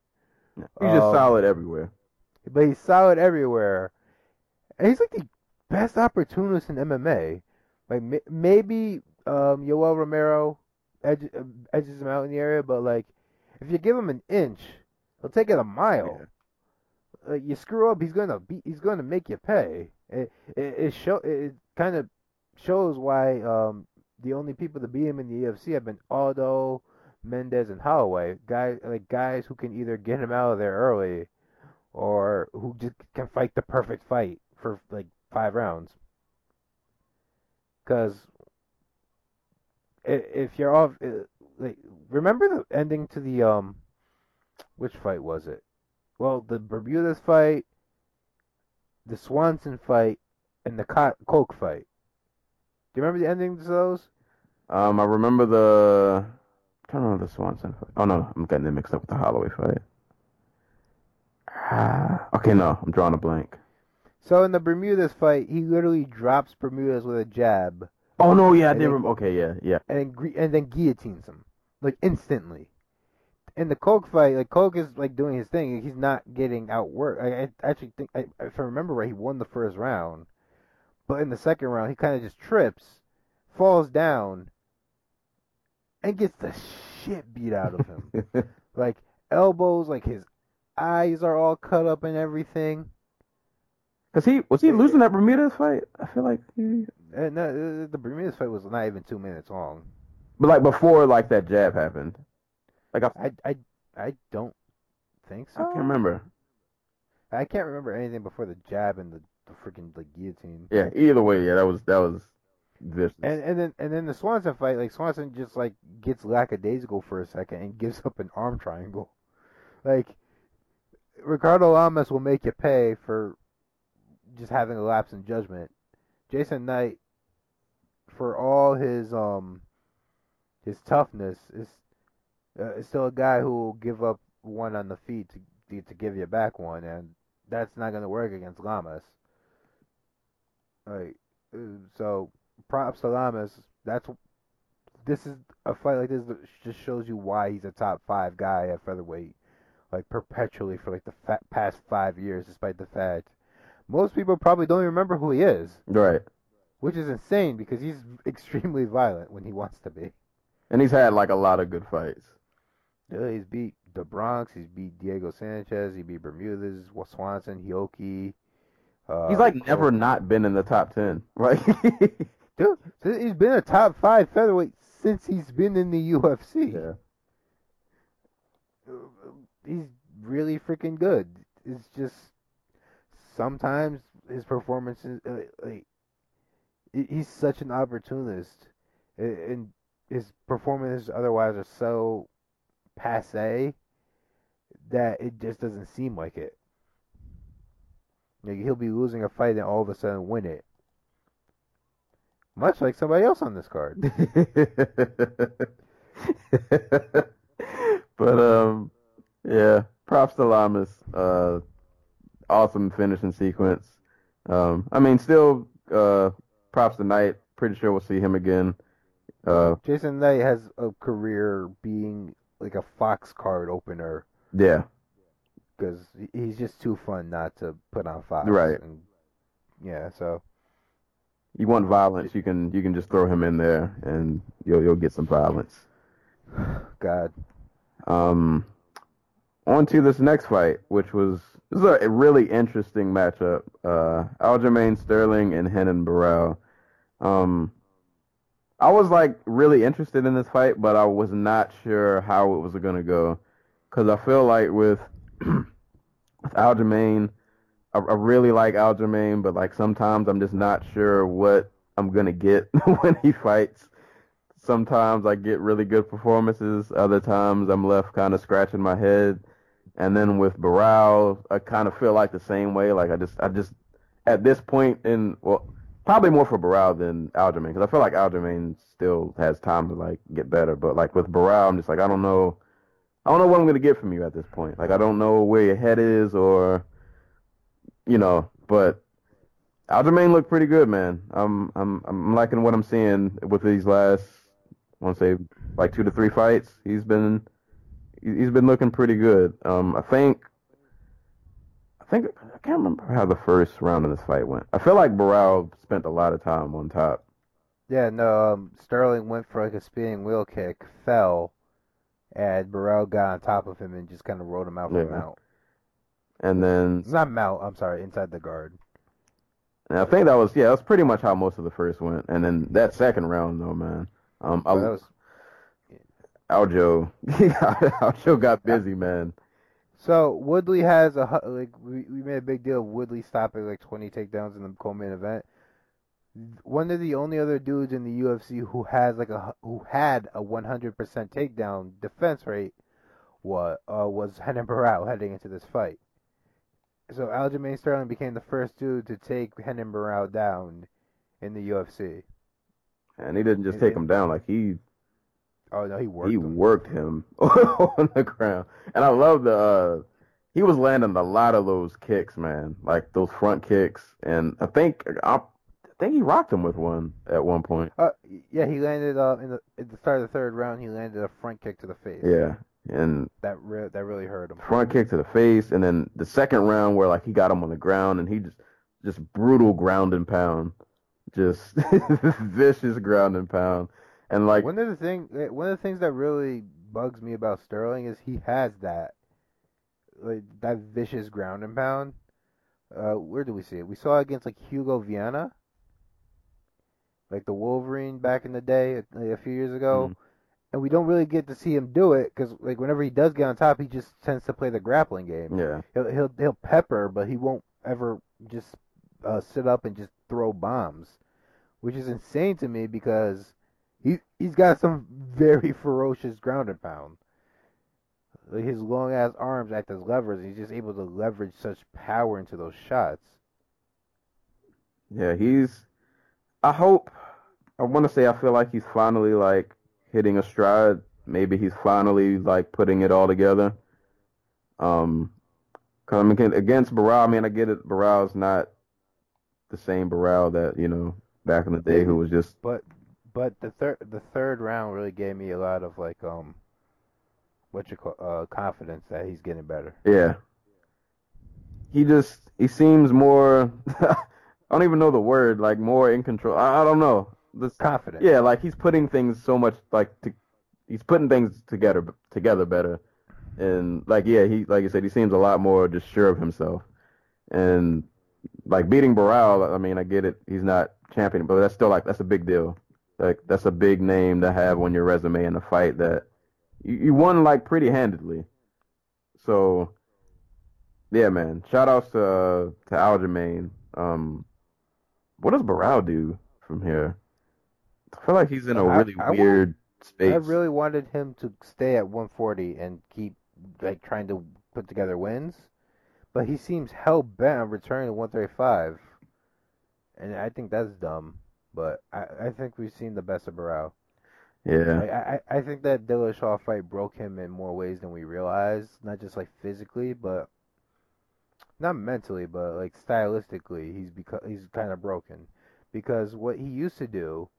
he's just Um, solid everywhere But he's solid everywhere. And he's like the best opportunist in MMA. Like ma- maybe um, Yoel Romero edge, uh, edges him out in the area, but like if you give him an inch, he'll take it a mile. Like you screw up, he's gonna be, he's gonna make you pay. It it, it show it kind of shows why um the only people to beat him in the UFC have been Aldo, Mendes, and Holloway. Guys like guys who can either get him out of there early, or who just can fight the perfect fight for like five rounds. Because if you're off, uh, like remember the ending to the um, which fight was it? Well, the Bermudez fight, the Swanson fight, and the Koch fight. Do you remember the endings of those? um I remember the I don't know the Swanson fight oh no I'm getting it mixed up with the Holloway fight Ah, okay no I'm drawing a blank So in the Bermudez fight, he literally drops Bermudez with a jab, Oh no, yeah, I did. then- Rem- okay, yeah, yeah. and then and then guillotines him like instantly. In the Koch fight, like Koch is like doing his thing. He's not getting outworked. I, I actually think, I, if I remember right, he won the first round. But in the second round, he kind of just trips, falls down, and gets the shit beat out of him. like elbows, like his eyes are all cut up and everything. Cause he was he losing that Bermudez fight? I feel like he, And uh, the Bermudez fight was not even two minutes long. but like before like that jab happened. Like I, I, I, I don't think so. I can't remember. I can't remember anything before the jab and the, the freaking like guillotine. Yeah, either way, yeah, that was that was vicious. And and then and then the Swanson fight, like Swanson just like gets lackadaisical for a second and gives up an arm triangle. Like Ricardo Lamas will make you pay for just having a lapse in judgment. Jason Knight, for all his um his toughness, is uh, is still a guy who will give up one on the feet to to give you back one, and that's not going to work against Lamas. Like uh, so, props to Lamas. That's this is a fight like this just shows you why he's a top five guy at featherweight, like perpetually for like the fa- past five years, despite the fact most people probably don't even remember who he is, right. which is insane because he's extremely violent when he wants to be. And he's had like a lot of good fights. Yeah, he's beat the Bronx. He's beat Diego Sanchez. He beat Bermudez, Swanson, Hioki. Uh, He's like Cole- never not been in the top ten. Right. Dude, he's been a top five featherweight since he's been in the UFC. yeah. He's really freaking good. It's just sometimes his performances, uh, like he's such an opportunist, and his performances otherwise are so passe that it just doesn't seem like it. Like he'll be losing a fight and all of a sudden win it. Much like somebody else on this card. but um, yeah. Props to Lamas. Uh, awesome finishing sequence. Um, I mean, still, uh, props to Knight. Pretty sure we'll see him again. Uh, Jason Knight has a career being like a Fox card opener yeah. because he's just too fun not to put on Fox. Right. And, yeah. So You want violence? You can you can just throw him in there, and you'll you'll get some violence. God. Um, on to this next fight, which was this is a really interesting matchup. Uh, Aljamain Sterling and Renan Barão. Um, I was like really interested in this fight, but I was not sure how it was gonna go, because I feel like with with Aljamain, I, I really like Aljamain, but like sometimes I'm just not sure what I'm gonna get when he fights. Sometimes I get really good performances. Other times I'm left kind of scratching my head. And then with Barão, I kind of feel like the same way. Like I just, I just, at this point in, well, probably more for Barão than Aljamain because I feel like Aljamain still has time to like get better. But like with Barão, I'm just like I don't know, I don't know what I'm gonna get from you at this point. Like I don't know where your head is or, you know. But Aljamain looked pretty good, man. I'm, I'm, I'm liking what I'm seeing with these last, I want to say like two to three fights. He's been he's been looking pretty good. Um, I think, I think I can't remember how the first round of this fight went. I feel like Barão spent a lot of time on top. Yeah. No. Um, Sterling went for like a spinning wheel kick, fell, and Barão got on top of him and just kind of rolled him out from Yeah. mount. And then It's not mount. I'm sorry, inside the guard. and I think that was yeah, that's pretty much how most of the first went. And then that second round though, man, um, I, that was Aljo, Aljo got busy, man. So Woodley has a like we, we made a big deal of Woodley stopping like 20 takedowns in the co-main event. One of the only other dudes in the UFC who has like a who had a 100% takedown defense rate was uh, was Renan Barão heading into this fight. So Aljamain Sterling became the first dude to take Renan Barão down in the UFC. And he didn't just And- take him down, like he Oh no, he worked he him. worked him on the ground. And I love the uh he was landing a lot of those kicks, man. Like those front kicks and I think I, I think he rocked him with one at one point. Uh, yeah, he landed uh, in the at the start of the third round. He landed a front kick to the face. Yeah. And that re- that really hurt him. front kick to the face and then the second round where like he got him on the ground and he just just brutal ground and pound. just vicious ground and pound, and like one of the thing, eh, one of the things that really bugs me about Sterling is he has that, like that vicious ground and pound. Uh, where do we see it? We saw it against like Hugo Viana, like the Wolverine back in the day, a, a few years ago. Mhm. And we don't really get to see him do it because, like, whenever he does get on top, he just tends to play the grappling game. yeah, He'll he'll he'll pepper, but he won't ever just uh, sit up and just throw bombs, which is insane to me because he he's got some very ferocious ground and pound. His long ass arms act as levers, and he's just able to leverage such power into those shots. yeah, he's. I hope. I want to say I feel like he's finally like hitting a stride. Maybe he's finally like putting it all together. Um, cause I mean, against Barão, I mean, I get it. Barão's not the same Barão that you know back in the day, who was just But but the third the third round really gave me a lot of like um what you call uh confidence that he's getting better. Yeah. He just he seems more I don't even know the word, like more in control. I, I don't know. This Confident. yeah, like he's putting things so much like to, he's putting things together together better. And like yeah, he like you said, he seems a lot more just sure of himself. And like beating Barão, I mean, I get it. He's not champion, but that's still like that's a big deal. Like that's a big name to have on your resume in a fight that you, you won like pretty handedly. So yeah, man. Shout outs to uh, to Aljamain. Um, what does Barão do from here? I feel like he's in a I- really I want- weird space. I really wanted him to stay at 140 and keep like trying to put together wins, but he seems hell bent on returning to 135, and I think that's dumb. But I, I think we've seen the best of Barão. yeah, I, I I think that Dillashaw fight broke him in more ways than we realize, not just like physically, but not mentally, but like stylistically, he's because he's kind of broken because what he used to do,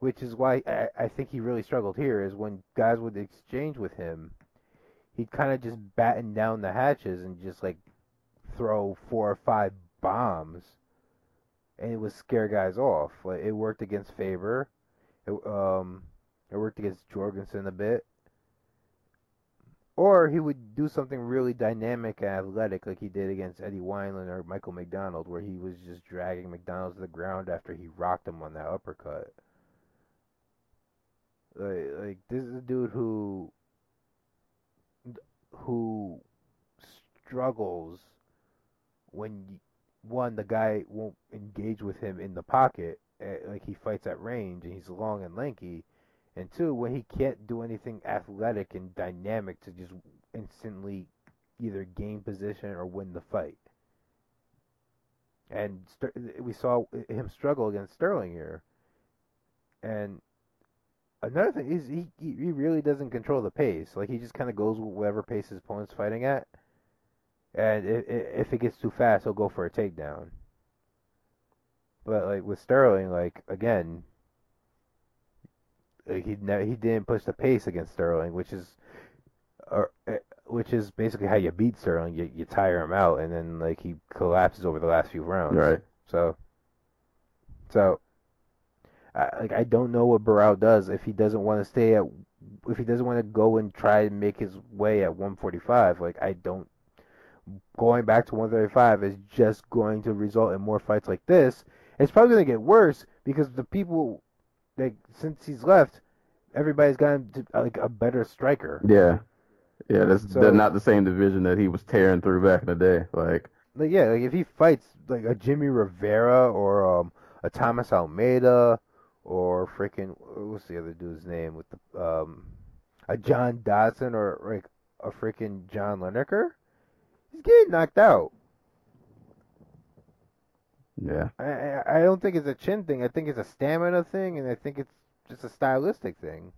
which is why I, I think he really struggled here, is when guys would exchange with him, he'd kind of just batten down the hatches and just like throw four or five bombs, and it would scare guys off. Like it worked against Faber, it, um, it worked against Jorgensen a bit. Or he would do something really dynamic and athletic, like he did against Eddie Wineland or Michael McDonald, where he was just dragging McDonald to the ground after he rocked him on that uppercut. Like, like this is a dude who who struggles when one the guy won't engage with him in the pocket, eh, like he fights at range and he's long and lanky, and two when he can't do anything athletic and dynamic to just instantly either gain position or win the fight. And we saw him struggle against Sterling here. And another thing is he he really doesn't control the pace. Like he just kind of goes with whatever pace his opponent's fighting at. And if, if it gets too fast, he'll go for a takedown. But like with Sterling, like again, like he ne- he didn't push the pace against Sterling, which is, or eh, which is basically how you beat Sterling. You you tire him out, and then like he collapses over the last few rounds. right. So, so, I, like I don't know what Barão does if he doesn't want to stay at, if he doesn't want to go and try and make his way at 145. Like I don't, going back to 135 is just going to result in more fights like this. It's probably going to get worse because the people, like since he's left, everybody's gotten to, like a better striker. Yeah, yeah. That's So- not the same division that he was tearing through back in the day. Like like yeah, like if he fights like a Jimmie Rivera or um a Thomas Almeida or freaking what's the other dude's name with the um a John Dodson or like a freaking John Lineker, he's getting knocked out. yeah, I, I don't think it's a chin thing. I think it's a stamina thing, and I think it's just a stylistic thing.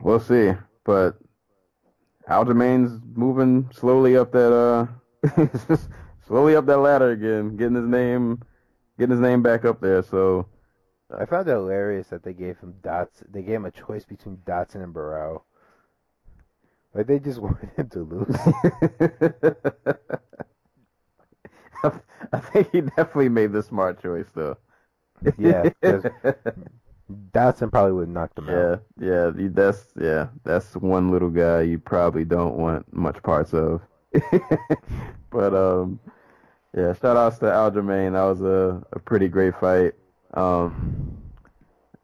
we'll see. But Aljamain's moving slowly up that uh, slowly up that ladder again, getting his name, getting his name back up there. So I found it hilarious that they gave him Dots. They gave him a choice between Dodson and Barão. Like they just wanted him to lose. I think he definitely made the smart choice though. Yeah, Dodson probably would have knocked him yeah, out. yeah. you- That's yeah. That's one little guy you probably don't want much parts of. but um, yeah. Shout outs to Aljamain. That was a a pretty great fight. Um,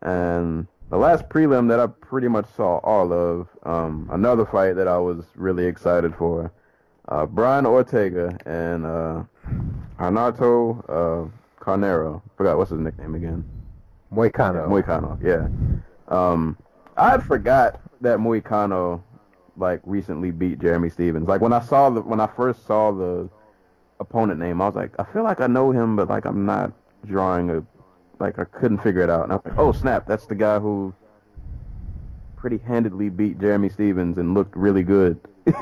and the last prelim that I pretty much saw all of. Um, another fight that I was really excited for. Uh, Brian Ortega and uh, Renato uh, Carneiro. Forgot what's his nickname again. Moicano. Moicano, yeah. Um, I forgot that Moicano like recently beat Jeremy Stephens. Like when I saw the when I first saw the opponent name, I was like, I feel like I know him, but like I'm not drawing a like I couldn't figure it out. And I was like, oh snap, that's the guy who pretty handedly beat Jeremy Stephens and looked really good.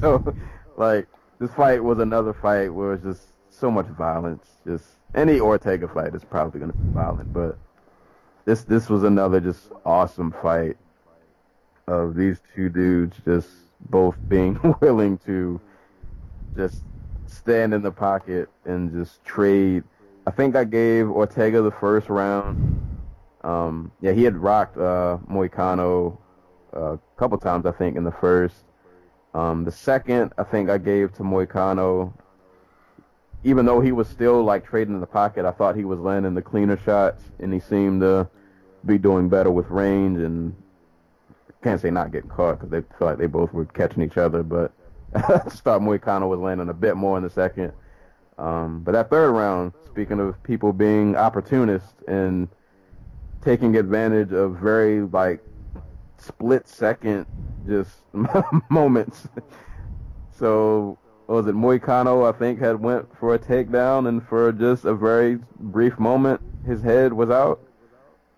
so like this fight was another fight where it was just so much violence. Just any Ortega fight is probably gonna be violent, but this this was another just awesome fight of these two dudes just both being willing to just stand in the pocket and just trade. I think I gave Ortega the first round. Um, yeah, he had rocked uh, Moicano uh, a couple times, I think, in the first. Um, the second, I think I gave to Moicano. Even though he was still like trading in the pocket, I thought he was landing the cleaner shots, and he seemed to be doing better with range. And can't say not getting caught because they felt like they both were catching each other, but I just thought Moicano was landing a bit more in the second. Um, but that third round, speaking of people being opportunists and taking advantage of very like split second just moments. so was it Moicano? I think had went for a takedown, and for just a very brief moment, his head was out,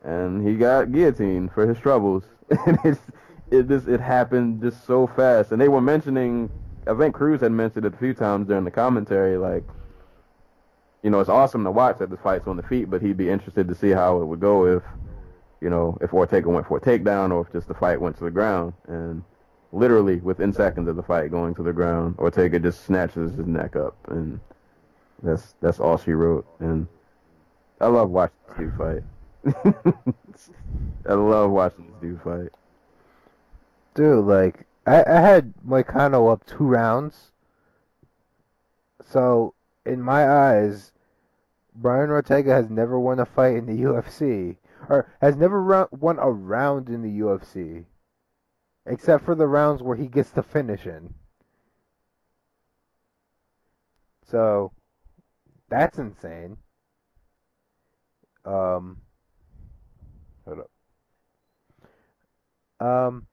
and he got guillotined for his troubles. and it's it just it happened just so fast. And they were mentioning, I think Cruz had mentioned it a few times during the commentary, like. You know, it's awesome to watch that the fight's on the feet, but he'd be interested to see how it would go if, you know, if Ortega went for a takedown or if just the fight went to the ground. And literally within seconds of the fight going to the ground, Ortega just snatches his neck up, and that's that's all she wrote. And I love watching this dude fight. I love watching this dude fight. Dude, like I, I had Moicano up two rounds. So in my eyes, Brian Ortega has never won a fight in the UFC, or has never won a round in the UFC, except for the rounds where he gets the finish in. So that's insane. Um, hold up. Um,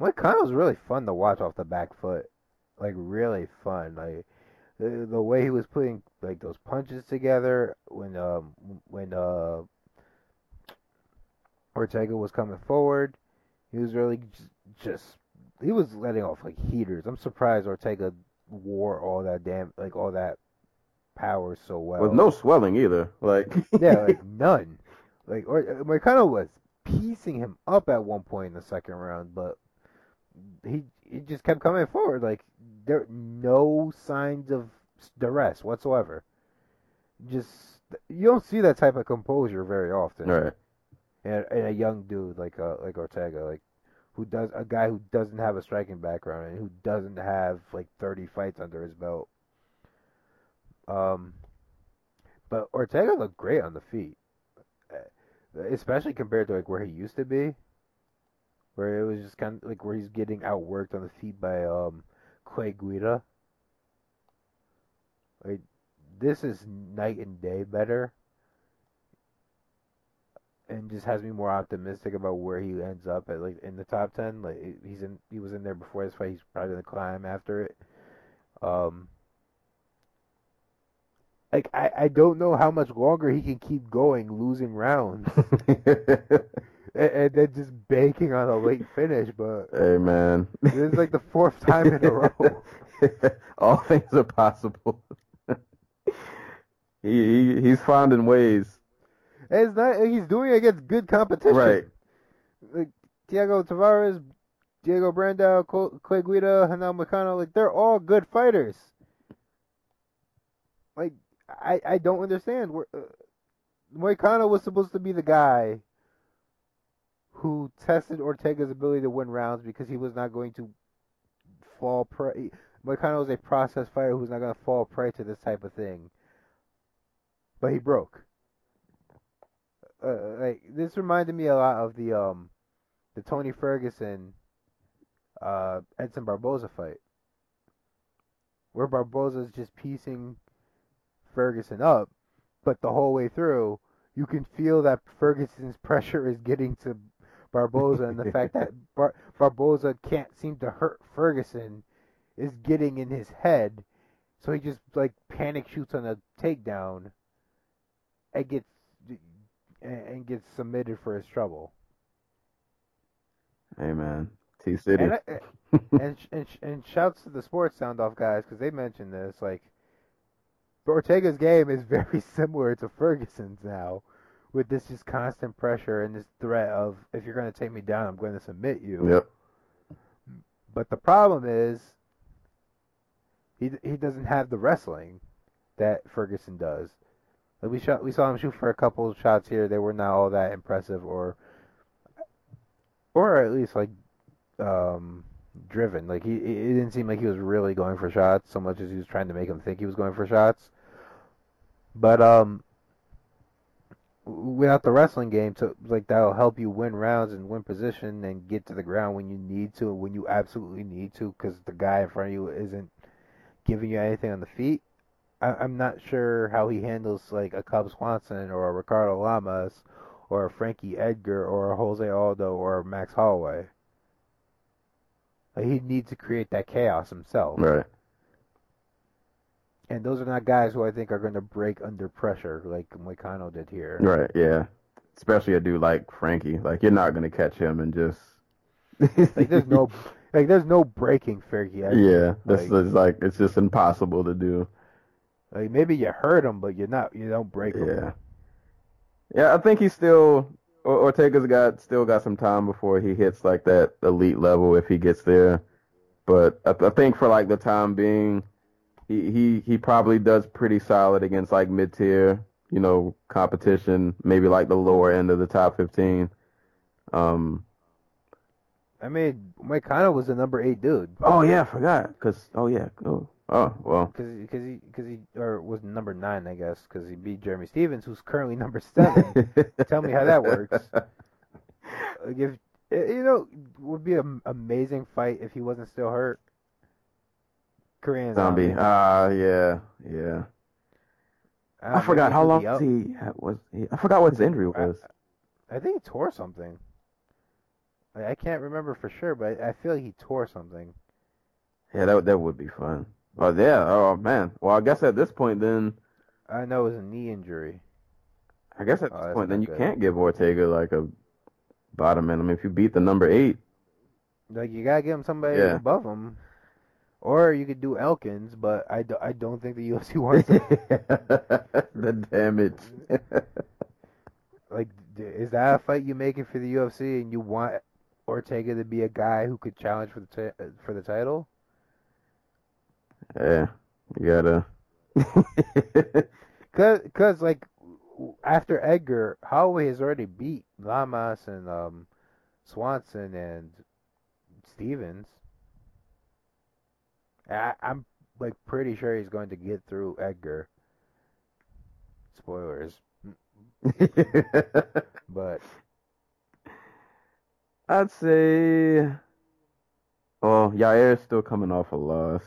Moicano's really fun to watch off the back foot. Like really fun. Like the, the way he was putting like those punches together when um when uh Ortega was coming forward, he was really just, just he was letting off like heaters. I'm surprised Ortega wore all that damn like all that power so well. With no swelling either. Like yeah, like none. Like or Moicano was piecing him up at one point in the second round, but he he just kept coming forward. Like there no signs of duress whatsoever. Just you don't see that type of composure very often. right. And, and a young dude like uh, like Ortega, like who does a guy who doesn't have a striking background and who doesn't have like 30 fights under his belt. Um, but Ortega looked great on the feet, Uh, especially compared to like where he used to be, where it was just kind of like where he's getting outworked on the feet by um Clay Guida. Like this is night and day better, and just has me more optimistic about where he ends up at like in the top ten. Like he's in, he was in there before this fight. He's probably gonna climb after it. Um, like I, I don't know how much longer he can keep going losing rounds and, and then just banking on a late finish. But hey man. this is like the fourth time in a row. All things are possible. he, he he's finding ways. And it's not he's doing it against good competition. Right. Like Thiago Tavares, Diego Brandao, Cl- Clay Guida, Hanel Moicano, like they're all good fighters. like I I don't understand. Where uh, Moicano was supposed to be the guy who tested Ortega's ability to win rounds because he was not going to fall prey. Moicano was a process fighter who's not going to fall prey to this type of thing. But he broke. Uh, like this reminded me a lot of the um the Tony Ferguson uh Edson Barboza fight. Where Barboza's just piecing Ferguson up, but the whole way through you can feel that Ferguson's pressure is getting to Barboza and the fact that Bar- Barboza can't seem to hurt Ferguson is getting in his head, so he just like panic shoots on a takedown and gets and gets submitted for his trouble. Hey man, T City. And and and and shouts to the sports sound off guys because they mentioned this. Like Ortega's game is very similar to Ferguson's now, with this just constant pressure and this threat of if you're going to take me down, I'm going to submit you. Yep. But the problem is, he he doesn't have the wrestling that Ferguson does. Like we shot, we saw him shoot for a couple of shots here. They were not all that impressive, or or at least like um, driven. Like he, it didn't seem like he was really going for shots so much as he was trying to make him think he was going for shots. But um, without the wrestling game, to like that'll help you win rounds and win position and get to the ground when you need to, when you absolutely need to, because the guy in front of you isn't giving you anything on the feet. I, I'm not sure how he handles like a Cub Swanson or a Ricardo Lamas or a Frankie Edgar or a Jose Aldo or Max Holloway. Like, he needs to create that chaos himself. Right. And those are not guys who I think are going to break under pressure like Moicano did here. Right. Yeah. Especially a dude like Frankie. Like you're not gonna catch him and just. Like there's no like there's no breaking Frankie. Yeah, that's like, it's like it's just impossible to do. like maybe you hurt him, but you're not you don't break him. Yeah. Yeah, I think he's still Ortega's got still got some time before he hits like that elite level if he gets there. But I, I think for like the time being, he he he probably does pretty solid against like mid tier, you know, competition, maybe like the lower end of the top fifteen. Um. I mean, Moicano was the number eight dude. Oh yeah, I forgot. Cause oh yeah. Oh, oh well. Because because he because he or was number nine, I guess, because he beat Jeremy Stephens, who's currently number seven. Tell me how that works. Like if eh, you know, would be an amazing fight if he wasn't still hurt. Korean Zombie. Ah, yeah, yeah. Uh, I forgot how long out. he was. He, I forgot what his injury was. I think he tore something. I I can't remember for sure, but I feel like he tore something. Yeah, that that would be fun. Oh yeah. Oh man. Well, I guess at this point, then I know it was a knee injury. I guess at Oh, this that's point, then you good. can't give Ortega like a bottom end. I mean, if you beat the number eight, Like you gotta give him somebody Yeah. above him, or you could do Elkins, but I, do, I don't think the UFC wants it. the damage. like, is that a fight you making for the UFC, and you want Ortega to be a guy who could challenge for the ti- uh, for the title? yeah, you gotta. Cause, cause like after Edgar, Holloway has already beat Lamas and um, Swanson and Stephens. I, I'm like pretty sure he's going to get through Edgar. Spoilers, but I'd say. Well, Yair is still coming off a loss.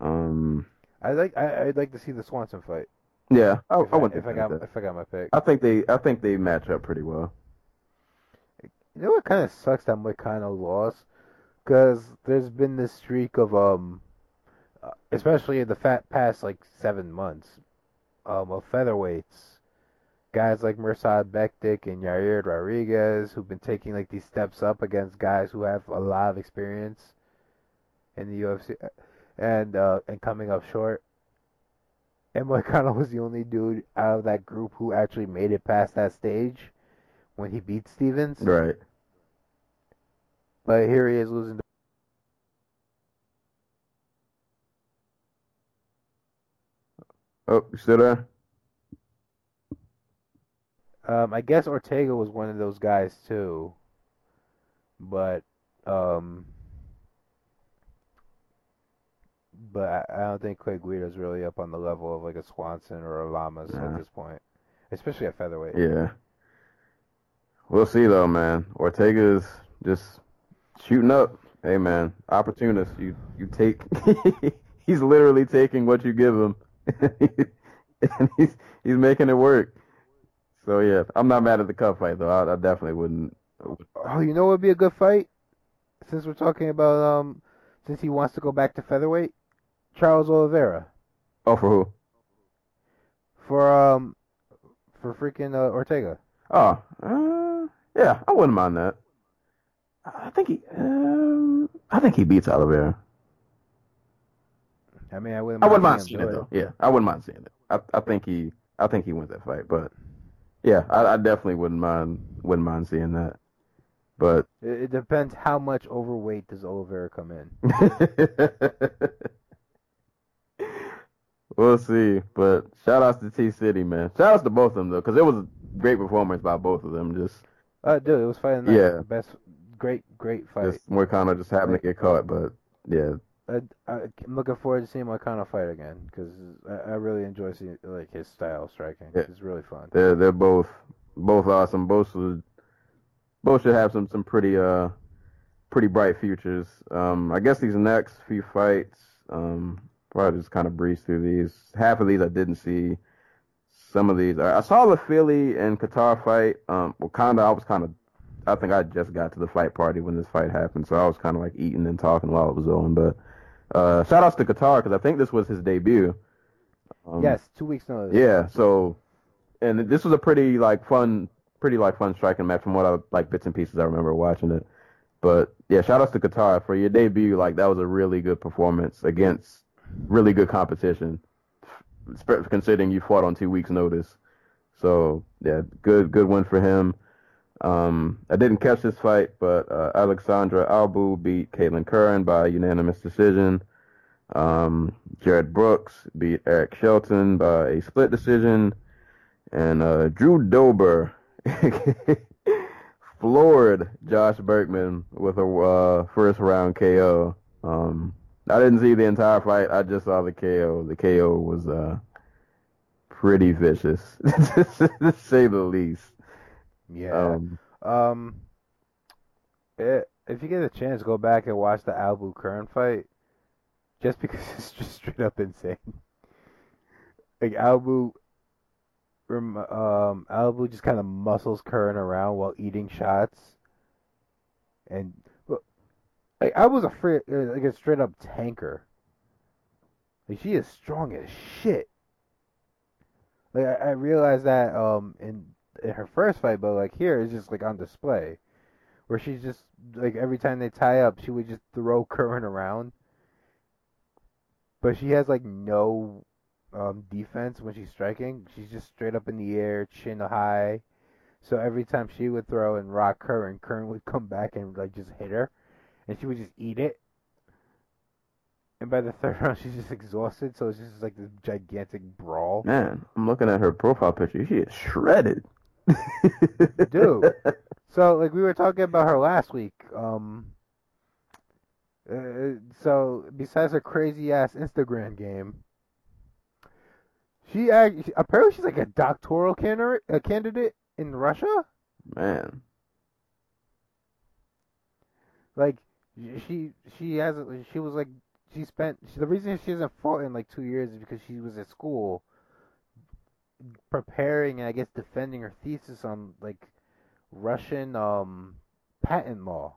Um. I like I, I'd like to see the Swanson fight. Yeah, I, if I wouldn't if I think got that. if I got my pick. I think they. I think they match up pretty well. You know what kind of sucks that Moicano lost? Because there's been this streak of um, uh, especially in the fat past like seven months, um, of featherweights, guys like Mirsad Bektic and Yair Rodriguez who've been taking like these steps up against guys who have a lot of experience in the UFC, and uh, and coming up short. And Moicano was the only dude out of that group who actually made it past that stage when he beat Stephens. Right. But here he is losing. Oh, you still there? Um, I guess Ortega was one of those guys too, but um, but I, don't think Clay Guida's really up on the level of like a Swanson or a Lamas Nah. at this point, especially at featherweight. Yeah. We'll see though, man. Ortega's just shooting up. Hey man, opportunist. You you take he's literally taking what you give him. and he's he's making it work. So yeah, I'm not mad at the cup fight though. I, I definitely wouldn't Oh, you know what would be a good fight? Since we're talking about um, since he wants to go back to featherweight, Charles Oliveira Oh for who? for um, for freaking uh, Ortega. Oh, uh, yeah, I wouldn't mind that. I think he um, I think he beats Oliveira. I mean, I wouldn't. I wouldn't mind seeing it though. Yeah, I wouldn't mind seeing it. I I think he I think he wins that fight, but yeah, I, I definitely wouldn't mind wouldn't mind seeing that. But It, it depends how much overweight does Oliveira come in. we'll see. But shout outs to T City, man. Shout outs to both of them though, because it was a great performance by both of them. Just Uh, dude, it was fighting. Yeah. best, great, great fight. just Moicano just happened to get caught, but yeah, I, I'm looking forward to seeing Moicano fight again because I, I really enjoy seeing like his style of striking. Yeah. It's really fun. they're they're both both awesome. Both should both should have some some pretty uh pretty bright futures. Um, I guess these next few fights, um, probably just kind of breeze through these. Half of these I didn't see. Some of these I I saw the Fili and Kattar fight. Um, of I was kind of. I think I just got to the fight party when this fight happened, so I was kind of like eating and talking while it was on. But uh, shout outs to Kattar because I think this was his debut. Um, yes, two weeks notice. yeah, so and this was a pretty like fun, pretty like fun striking match from what I like bits and pieces I remember watching it. But yeah, shout outs to Kattar for your debut. Like that was a really good performance against really good competition, considering you fought on two weeks' notice. So yeah, good good win for him. Um, I didn't catch this fight, but uh, Alexandra Albu beat Kailin Curran by unanimous decision. Um, Jarred Brooks beat Eric Shelton by a split decision. And uh, Drew Dober floored Josh Burkman with a uh, first round KO. Um, I didn't see the entire fight. I just saw the KO. The KO was uh, pretty vicious, to say the least. Yeah. Um, Um, eh, if you get a chance, go back and watch the Albu Curran fight, just because it's just straight up insane. Like Albu, um, Albu just kind of muscles Curran around while eating shots, and like I was afraid, like a straight up tanker. Like she is strong as shit. Like I, I realized that um in in her first fight, but like here it's just like on display, where she's just like every time they tie up, she would just throw Curran around, but she has like no um defense when she's striking. She's just straight up in the air, chin high. So every time she would throw and rock Curran, Curran would come back and like just hit her, and she would just eat it. And by the third round, she's just exhausted, so it's just like this gigantic brawl. man, I'm looking at her profile picture. She is shredded. Dude. So, like we were talking about her last week. Um. Uh, so besides her crazy ass Instagram game, she act- apparently she's like a doctoral candidate, a candidate in Russia. Man. Like she she has she was like she spent the reason she hasn't fought in like two years is because she was at school preparing and I guess defending her thesis on like Russian um patent law.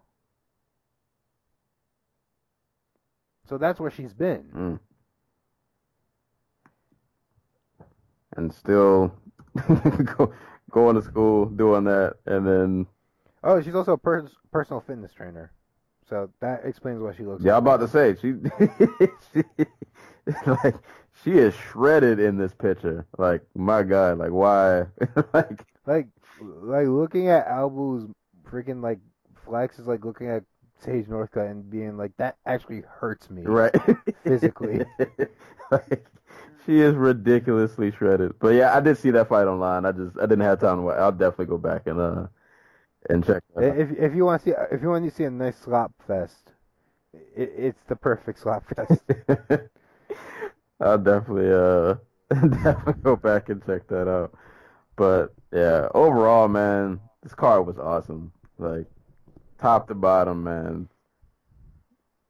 So that's where she's been. Mm. And still go, going to school, doing that, and then Oh, she's also a pers- personal fitness trainer. So that explains why she looks. yeah, I'm like about to say she, she like she is shredded in this picture. Like my God, like why? like like like looking at Albu's freaking like flex is like looking at Sage Northcutt and being like, that actually hurts me. Right. Physically. like, she is ridiculously shredded. But yeah, I did see that fight online. I just I didn't have time to watch. I'll definitely go back and uh and check. If if you want to see if you want to see a nice slop fest, it, it's the perfect slop fest. I'll definitely uh definitely go back and check that out. But yeah, overall, man, this car was awesome. Like top to bottom, man.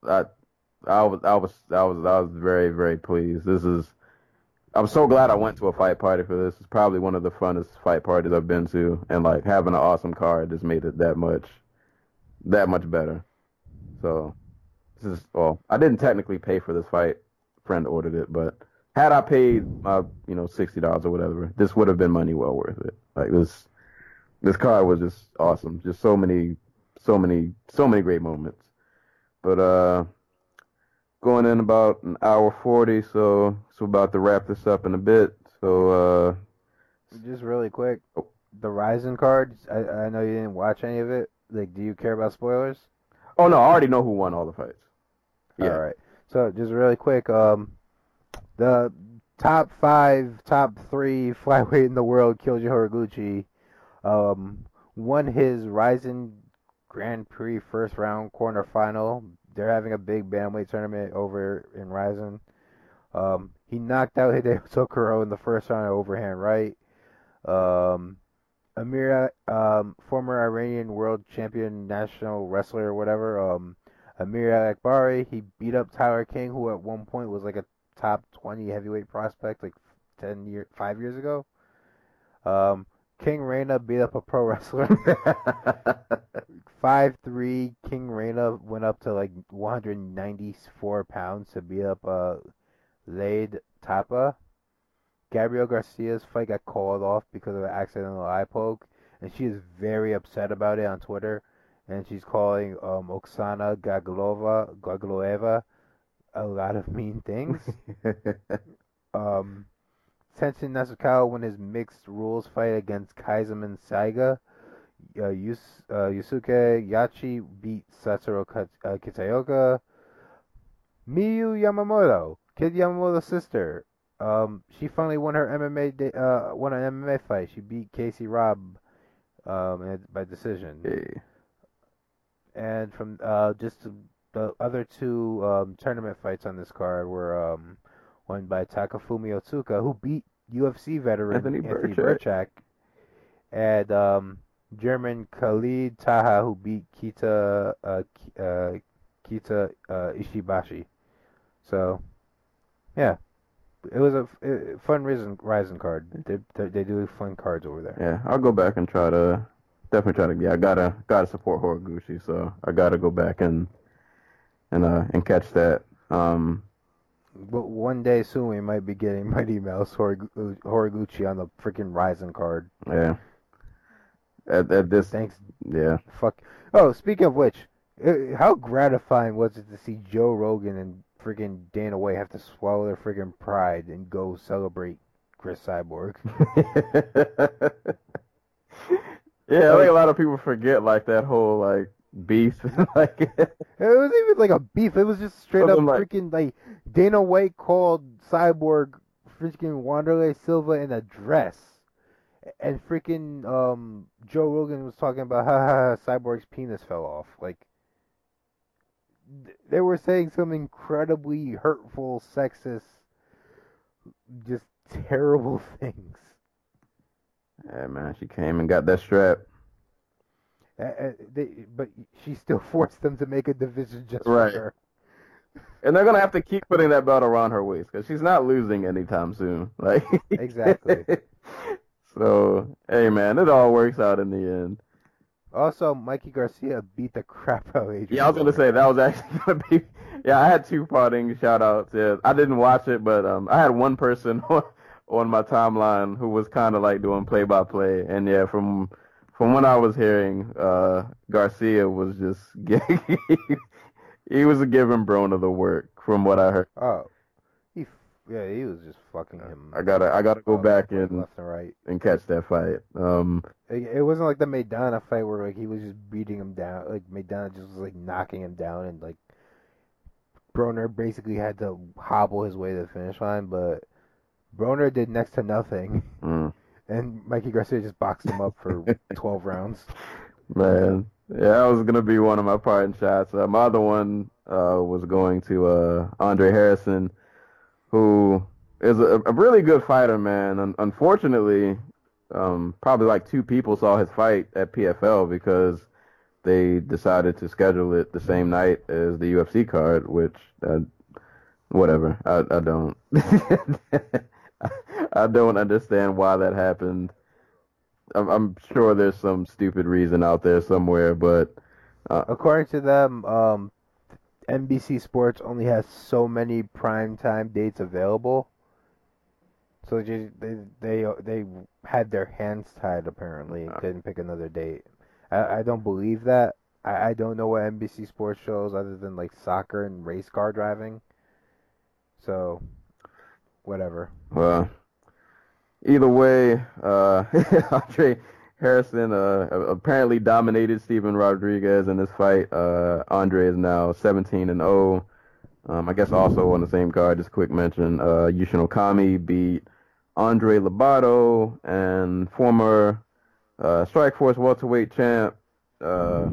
I I was I was I was I was very very pleased. This is I'm so glad I went to a fight party for this. It's probably one of the funnest fight parties I've been to, and like having an awesome car just made it that much that much better. So this is well, I didn't technically pay for this fight. Friend ordered it, but had I paid uh, you know, sixty dollars or whatever, this would have been money well worth it. Like this this card was just awesome. Just so many so many so many great moments. But uh going in about an hour forty, so so about to wrap this up in a bit. So uh Just really quick, Oh. the Rizin card. I I know you didn't watch any of it. Like, do you care about spoilers? oh no, I already know who won all the fights. Yeah. All right. So just really quick, um, the top five, top three flyweight in the world, Kyoji Horiguchi, um, won his Rizin Grand Prix first round quarterfinal. They're having a big bantamweight tournament over in Rizin. Um, he knocked out Hideo Tokoro in the first round overhand right. Um, Amir, um, former Iranian world champion, national wrestler or whatever, um, Amir Akbari, he beat up Tyler King, who at one point was like a top 20 heavyweight prospect, like 10 year, five years ago. Um, King Reina beat up a pro wrestler. Five three, King Reina went up to like 194 pounds to beat up uh, Lei'D Tapa. Gabrielle Garcia's fight got called off because of an accidental eye poke, and she is very upset about it on Twitter. And she's calling um, Oksana Gaglova, Gagloeva a lot of mean things. um, Tenshin Nasukawa won his mixed rules fight against Kizaemon Saiga. Uh, Yus, uh, Yusuke Yachi beat Satoru uh, Miyu Yamamoto, Kid Yamamoto's sister. Um, she finally won her MMA da- uh, won an MMA fight. She beat Cassie Robb um, by decision. Hey. And from uh, just the other two um, tournament fights on this card were um, won by Takafumi Otsuka, who beat UFC veteran Anthony Anthony, Birchak. And um, German Khalid Taha, who beat Kita uh, uh, Kita uh, Ishibashi. So, yeah, it was a, fun Rising Rizin card. They, they, they do fun cards over there. Yeah, I'll go back and try to definitely trying to yeah, I gotta gotta support Horiguchi, so I gotta go back and and uh and catch that. Um But one day soon we might be getting Mighty Mouse Horigu- Horiguchi on the freaking Rizin card. yeah. At, at this Thanks. yeah. Fuck. Oh, speaking of which, how gratifying was it to see Joe Rogan and freaking Dana White have to swallow their freaking pride and go celebrate Cris Cyborg? yeah, I think a lot of people forget like that whole like beef like It wasn't even like a beef. It was just straight up like- freaking like Dana White called Cyborg freaking Wanderlei Silva in a dress. And freaking um Joe Rogan was talking about how Cyborg's penis fell off. Like they were saying some incredibly hurtful, sexist, just terrible things. Yeah, man, she came and got that strap. Uh, they, but she still forced them to make a division just Right. for her. And they're gonna have to keep putting that belt around her waist because she's not losing anytime soon. Like Exactly. so, hey man, it all works out in the end. Also, Mikey Garcia beat the crap out of Adrien. Yeah, I was gonna say that was actually gonna be. Yeah, I had two parting shout outs. Yeah, I didn't watch it, but um, I had one person on, on my timeline who was kind of like doing play by play, and yeah, from from what I was hearing, uh, Garcia was just he was giving Broner the work from what I heard. Oh, he Yeah, he was just fucking him. I gotta I gotta go back and left and right. and catch that fight. Um, It, it wasn't like the Maidana fight where like he was just beating him down. Like Maidana just was like knocking him down, and like Broner basically had to hobble his way to the finish line. But Broner did next to nothing, mm, and Mikey Garcia just boxed him up for 12 rounds. man, yeah, that was gonna be one of my parting shots. Uh, my other one uh, was going to uh, Andre Harrison, who is a, a really good fighter, man. Un- unfortunately, um, probably like two people saw his fight at PFL because they decided to schedule it the same night as the UFC card, which uh, whatever. I I don't I don't understand why that happened. I'm, I'm sure there's some stupid reason out there somewhere, but According to them, um, NBC Sports only has so many prime time dates available. So they they they, they had their hands tied apparently and couldn't pick another date. I, I don't believe that. I, I don't know what NBC Sports shows other than like soccer and race car driving. So, whatever. well, either way, uh, Andre Harrison uh, apparently dominated Steven Rodriguez in this fight. Uh, Andre is now 17 and 0. Um, I guess also on the same card, just quick mention, uh, Yushin Okami beat Andre Lobato and former uh, Strikeforce welterweight champ, uh,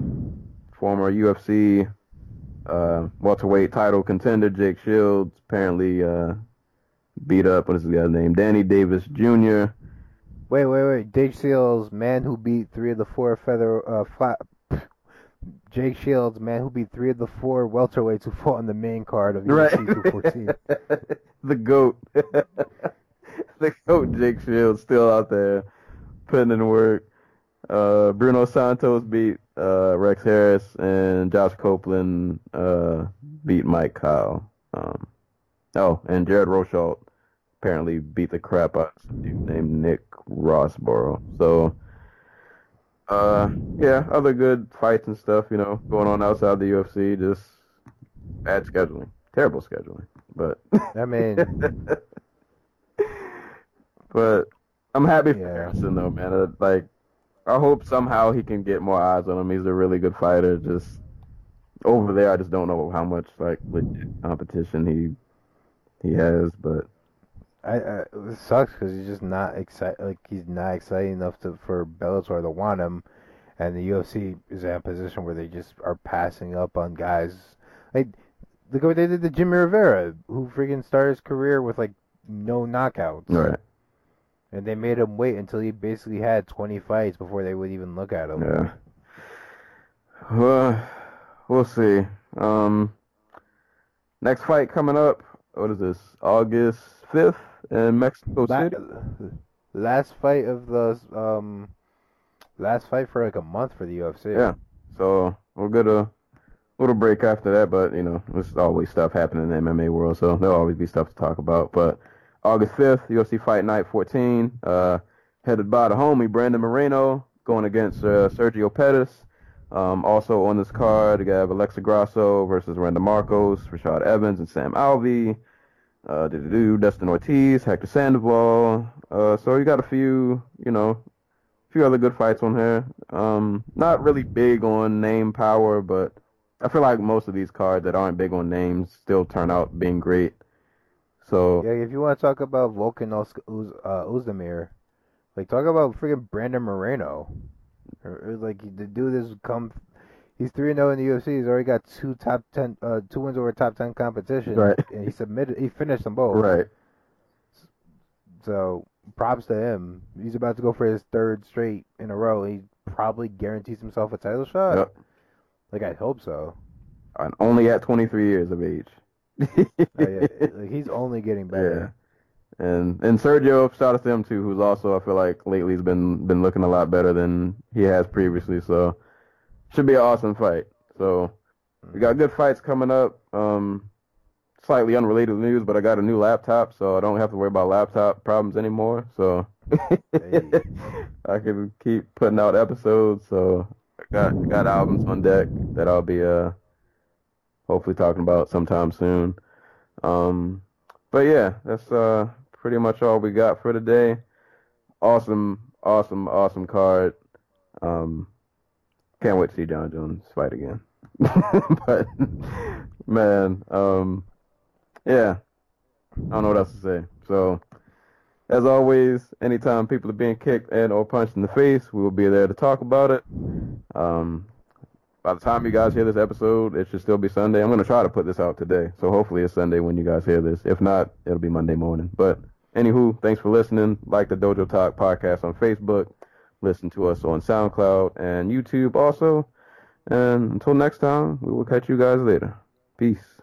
former UFC uh, welterweight title contender Jake Shields apparently uh, beat up what is the guy's name? Danny Davis Jr. Wait, wait, wait. Jake Shields, man who beat three of the four feather uh flat. Jake Shields, man who beat three of the four welterweights who fought on the main card of UFC 214. the goat. the goat Jake Shields still out there putting in work. Uh, Bruno Santos beat uh, Rex Harris and Josh Copeland uh, beat Mike Kyle. Um, oh, and Jared Rosholt apparently beat the crap out of some dude named Nick Rossborough. So, uh, yeah, other good fights and stuff, you know, going on outside the UFC. Just bad scheduling, terrible scheduling. But I mean, but I'm happy for Yeah. Harrison though, man. Uh, like, I hope somehow he can get more eyes on him. He's a really good fighter. Just over there, I just don't know how much like competition he he has. But I, I it sucks because he's just not excited. Like he's not exciting enough to for Bellator to want him, and the UFC is in a position where they just are passing up on guys. Like look what they did to Jimmie Rivera, who freaking started his career with like no knockouts, right, and they made him wait until he basically had 20 fights before they would even look at him. yeah. Well, we'll see. Um, next fight coming up. What is this? August fifth in Mexico La- City. last fight of the um, last fight for like a month for the UFC. Yeah. So we'll get a little break after that, but you know, there's always stuff happening in the MMA world, so there'll always be stuff to talk about. But August 5th, UFC Fight Night 14, uh, headed by the homie Brandon Moreno going against uh, Sergio Pettis. Um, also on this card, you have Alexa Grasso versus Randa Markos, Rashad Evans, and Sam Alvey. Uh, Dustin Ortiz, Hector Sandoval. Uh, so you got a few, you know, a few other good fights on here. Um, not really big on name power, but I feel like most of these cards that aren't big on names still turn out being great. So Yeah, if you want to talk about Volkan uh, Ozdemir, like talk about freaking Brandon Moreno. Or, or, like the dude has come, he's three zero in the UFC. He's already got two top ten, uh, two wins over top ten competition. Right. And he submitted, he finished them both. right, So props to him. He's about to go for his third straight in a row. He probably guarantees himself a title shot. Yep. Like I hope so. and only at 23 years of age. Uh, yeah, like he's only getting better. Yeah. And and Sergio, shout out to him too, who's also I feel like lately has been been looking a lot better than he has previously. So should be an awesome fight. So we got good fights coming up. Um, slightly unrelated news, but I got a new laptop, so I don't have to worry about laptop problems anymore. So. I can keep putting out episodes. So I got got albums on deck that I'll be uh hopefully talking about sometime soon. Um, but yeah, that's uh pretty much all we got for today. Awesome, awesome, awesome card. Um, can't wait to see Jon Jones fight again. but man, um, yeah, I don't know what else to say. So, as always, anytime people are being kicked and or punched in the face, we will be there to talk about it. Um, by the time you guys hear this episode, it should still be Sunday. I'm gonna try to put this out today, so hopefully it's Sunday when you guys hear this. If not, it'll be Monday morning. But anywho, thanks for listening. Like the Dojo Talk podcast on Facebook. Listen to us on SoundCloud and YouTube also. And until next time, we will catch you guys later. Peace.